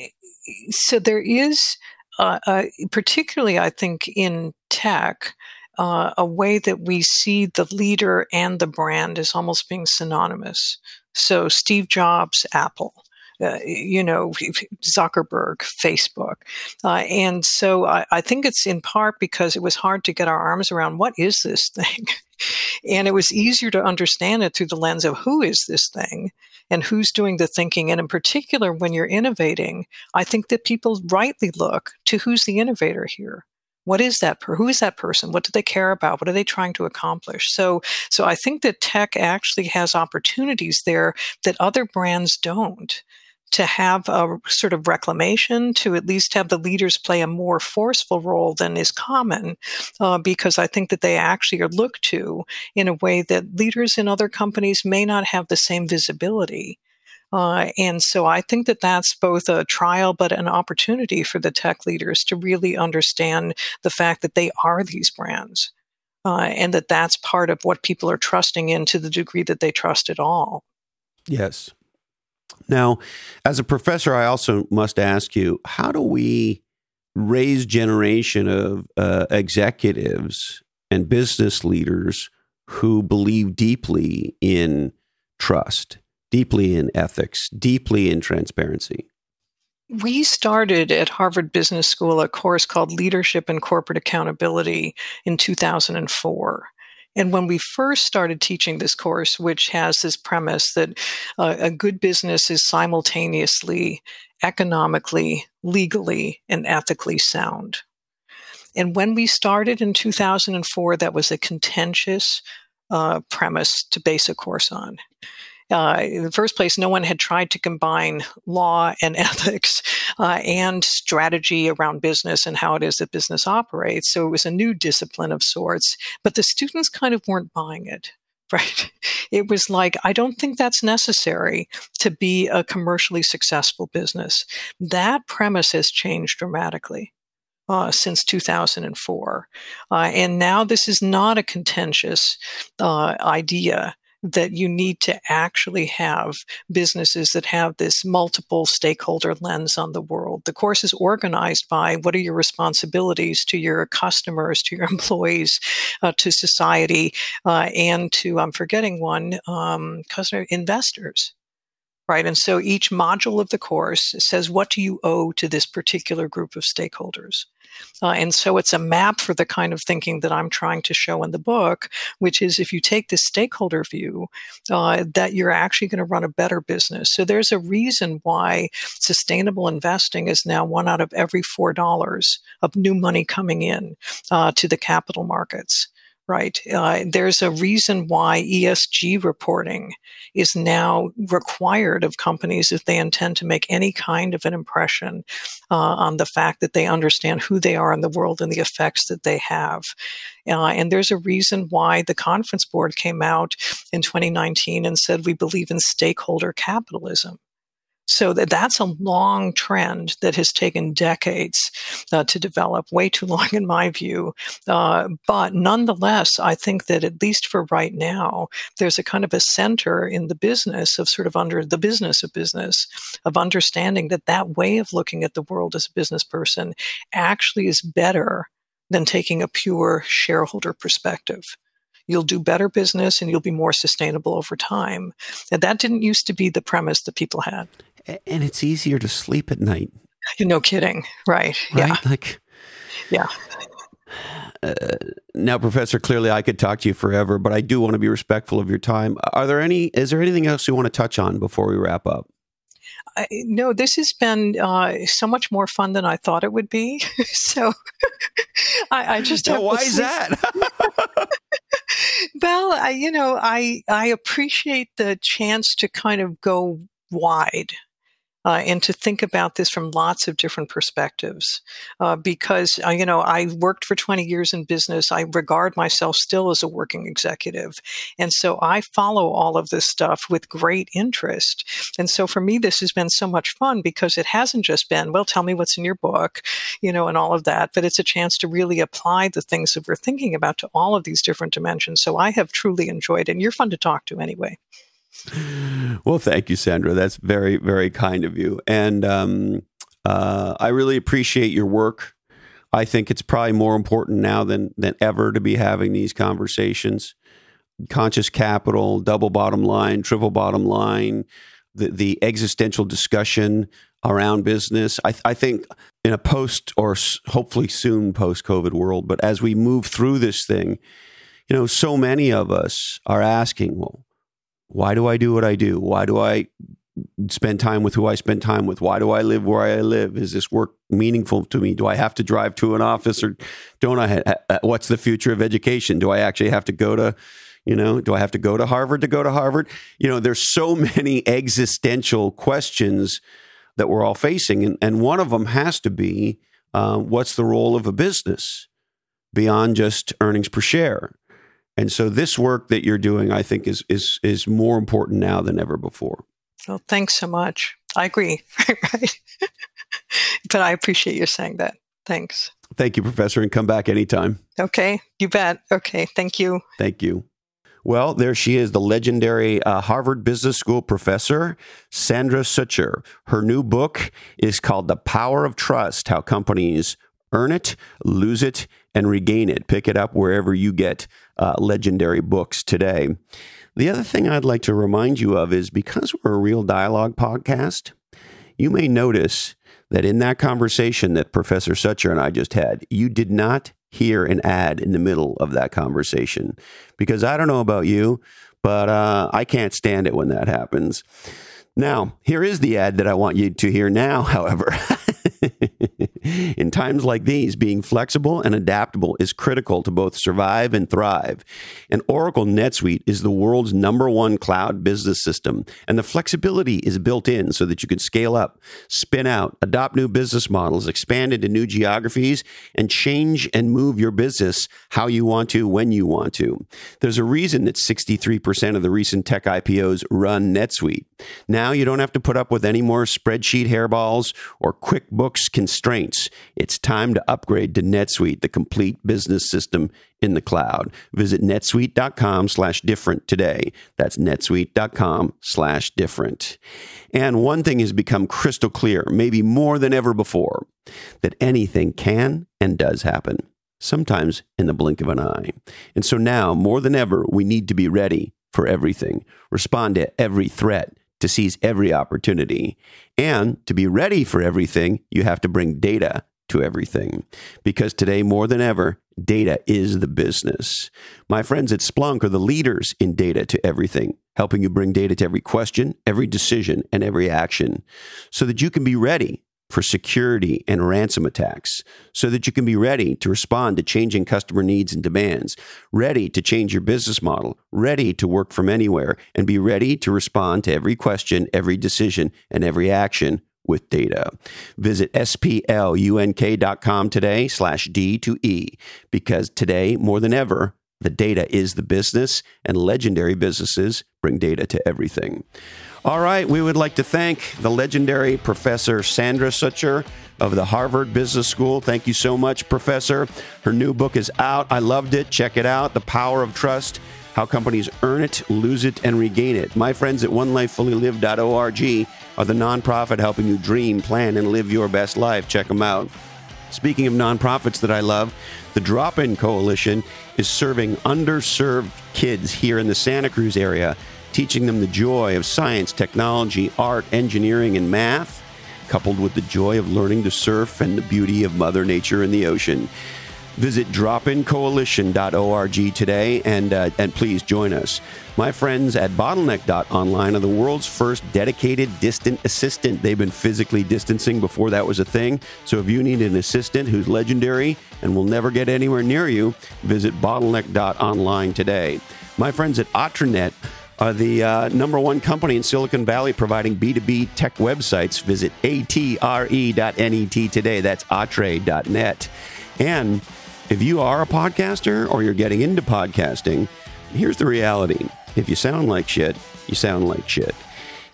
so there is, uh, uh, particularly I think in tech, uh, a way that we see the leader and the brand as almost being synonymous. So Steve Jobs, Apple. Uh, you know, [laughs] Zuckerberg, Facebook. Uh, and so I, I, think it's in part because it was hard to get our arms around what is this thing? [laughs] and it was easier to understand it through the lens of who is this thing and who's doing the thinking. And in particular, when you're innovating, I think that people rightly look to who's the innovator here what is that per- who is that person what do they care about what are they trying to accomplish so so i think that tech actually has opportunities there that other brands don't to have a sort of reclamation, to at least have the leaders play a more forceful role than is common, uh, because I think that they actually are looked to in a way that leaders in other companies may not have the same visibility. Uh, and so I think that that's both a trial but an opportunity for the tech leaders to really understand the fact that they are these brands. Uh, and that that's part of what people are trusting in to the degree that they trust at all. Yes. Now, as a professor, I also must ask you how do we raise generation of uh, executives and business leaders who believe deeply in trust, deeply in ethics, deeply in transparency? We started at Harvard Business School a course called Leadership and Corporate Accountability in 2004. And when we first started teaching this course, which has this premise that uh, a good business is simultaneously economically, legally, and ethically sound. And when we started in 2004, that was a contentious uh, premise to base a course on uh, in the first place, no one had tried to combine law and [laughs] ethics uh, and strategy around business and how it is that business operates. So it was a new discipline of sorts, but the students kind of weren't buying it. [laughs] Right. It was like, I don't think that's necessary to be a commercially successful business. That premise has changed dramatically. Uh, since 2004. Uh, and now this is not a contentious uh, idea that you need to actually have businesses that have this multiple stakeholder lens on the world. The course is organized by what are your responsibilities to your customers, to your [laughs] employees, uh, to society, uh, and to, I'm forgetting one, um, customer investors right? And so each module of the course says, what do you owe to this particular group of stakeholders? Uh, and so it's a map for the kind of thinking that I'm trying to show in the book, which is if you take this stakeholder view, uh, that you're actually going to run a better business. So there's a reason why sustainable investing is now one out of every four dollars of new money coming in uh, to the capital markets right? Uh, there's a reason why ESG reporting is now required of companies if they intend to make any kind of an impression uh, on the fact that they understand who they are in the world and the effects that they have. Uh, and there's a reason why the conference board came out in 2019 and said we believe in stakeholder capitalism. So that, that's a long trend that has taken decades uh, to develop, way too long in my view. Uh, but nonetheless, I think that at least for right now, there's a kind of a center in the business of sort of under the business of business of understanding that that way of looking at the world as a business person actually is better than taking a pure shareholder perspective you'll do better business and you'll be more sustainable over time. And that didn't used to be the premise that people had and it's easier to sleep at night. [laughs] No kidding. Right. Right. Yeah. Like, yeah. Uh, now, Professor, clearly I could talk to you forever, but I do want to be respectful of your time. Are there any? Is there anything else you want to touch on before we wrap up? I, no, this has been uh, so much more fun than I thought it would be. [laughs] so I, I, just now, why is that? [laughs] well, I, you know, I I appreciate the chance to kind of go wide uh, and to think about this from lots of different perspectives. Uh, because, uh, you know, I worked for 20 years in business. I regard myself still as a working executive. And so I follow all of this stuff with great interest. And so for me, this has been so much fun because it hasn't just been, well, tell me what's in your book, you know, and all of that, but it's a chance to really apply the things that we're thinking about to all of these different dimensions. So I have truly enjoyed it. And you're fun to talk to anyway. Well, thank you, Sandra. That's very, very kind of you. And um, uh, I really appreciate your work. I think it's probably more important now than than ever to be having these conversations. Conscious capital, double bottom line, triple bottom line, the the existential discussion around business. I, I think in a post or hopefully soon post COVID world, but as we move through this thing, you know, so many of us are asking, well, why do I do what I do? Why do I spend time with who I spend time with? Why do I live where I live? Is this work meaningful to me? Do I have to drive to an office or don't I? What's the future of education? Do I actually have to go to, you know, do I have to go to Harvard to go to Harvard? You know, there's so [laughs] many existential questions that we're all facing. And, and one of them has to be uh, what's the role of a business beyond just earnings per share? And so this work that you're doing, I think, is is is more important now than ever before. Well, thanks so much. I agree. [laughs] right. but I appreciate you saying that. Thanks. Thank you, Professor, and come back anytime. Okay, you bet. Okay, thank you. Thank you. Well, there she is, the legendary uh, Harvard Business School professor, Sandra Sucher. Her new book is called The Power of Trust How Companies Earn It, Lose It, and Regain It. Pick it up wherever you get uh, legendary books today. The other thing I'd like to remind you of is because we're a real dialogue podcast, you may notice that in that conversation that Professor Sucher and I just had, you did not hear an ad in the middle of that conversation. Because I don't know about you, but uh, I can't stand it when that happens. Now, here is the ad that I want you to hear now, [laughs] however. [laughs] In times like these, being flexible and adaptable is critical to both survive and thrive. And Oracle NetSuite is the world's number one cloud business system, and the flexibility is built in so that you can scale up, spin out, adopt new business models, expand into new geographies, and change and move your business how you want to, when you want to. There's a reason that 63% of the recent tech IPOs run NetSuite. Now you don't have to put up with any more spreadsheet hairballs or QuickBooks constraints. It's time to upgrade to NetSuite, the complete business system in the cloud. Visit netsuite.com slash different today. That's netsuite.com slash different. And one thing has become crystal clear, maybe more than ever before, that anything can and does happen sometimes in the blink of an eye. And so now, more than ever, we need to be ready for everything, respond to every threat, to seize every opportunity. And to be ready for everything, you have to bring data to everything. Because today, more than ever, data is the business. My friends at Splunk are the leaders in data to everything, helping you bring data to every question, every decision, and every action so that you can be ready for security and ransom attacks so that you can be ready to respond to changing customer needs and demands, ready to change your business model, ready to work from anywhere, and be ready to respond to every question, every decision, and every action with data. Visit splunk.com today slash D to E because today, more than ever, the data is the business and legendary businesses bring data to everything. All right, we would like to thank the legendary Professor Sandra Sucher of the Harvard Business School. Thank you so much, Professor. Her new book is out. I loved it. Check it out The Power of Trust How Companies Earn It, Lose It, and Regain It. My friends at onelifefullylived.org are the nonprofit helping you dream, plan, and live your best life. Check them out. Speaking of nonprofits that I love, the Drop In Coalition is serving underserved kids here in the Santa Cruz area teaching them the joy of science, technology, art, engineering, and math, coupled with the joy of learning to surf and the beauty of Mother Nature and the ocean. Visit dropincoalition.org today and, uh, and please join us. My friends at bottleneck.online are the world's first dedicated distant assistant. They've been physically distancing before that was a thing. So if you need an assistant who's legendary and will never get anywhere near you, visit bottleneck.online today. My friends at Atranet are the uh, number one company in Silicon Valley providing B2B tech websites. Visit atre.net today. That's atre.net. And if you are a podcaster or you're getting into podcasting, here's the reality. If you sound like shit, you sound like shit.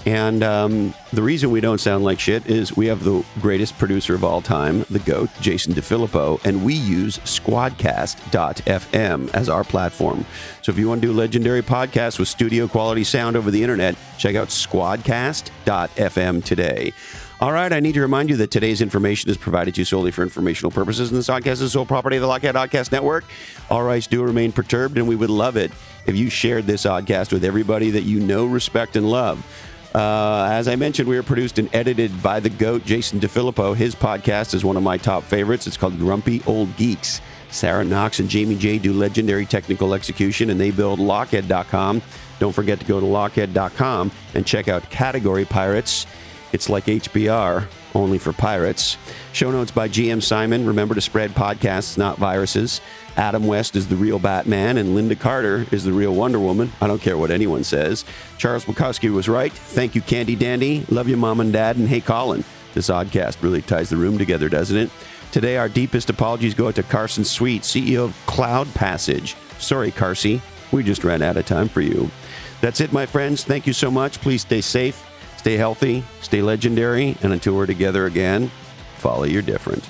And um, the reason we don't sound like shit is we have the greatest producer of all time, the GOAT, Jason DeFilippo, and we use squadcast.fm as our platform. So if you want to do legendary podcasts with studio quality sound over the internet, check out squadcast.fm today. All right, I need to remind you that today's information is provided to you solely for informational purposes, and this podcast is sole property of the Lochhead Oddcast Network. All rights do remain perturbed, and we would love it if you shared this podcast with everybody that you know, respect, and love. Uh, as I mentioned, we are produced and edited by the GOAT, Jason DeFilippo. His podcast is one of my top favorites. It's called Grumpy Old Geeks. Sarah Knox and Jamie J do legendary technical execution, and they build Lochhead.com. Don't forget to go to Lochhead.com and check out Category Pirates. It's like HBR, only for pirates. Show notes by GM Simon. Remember to spread podcasts, not viruses. Adam West is the real Batman, and Lynda Carter is the real Wonder Woman. I don't care what anyone says. Charles Bukowski was right. Thank you, Candy Dandy. Love you, Mom and Dad. And hey, Colin. This oddcast really ties the room together, doesn't it? Today, our deepest apologies go out to Carson Sweet, CEO of CloudPassage. Sorry, Carsey. We just ran out of time for you. That's it, my friends. Thank you so much. Please stay safe, stay healthy, stay legendary, and until we're together again, follow your different.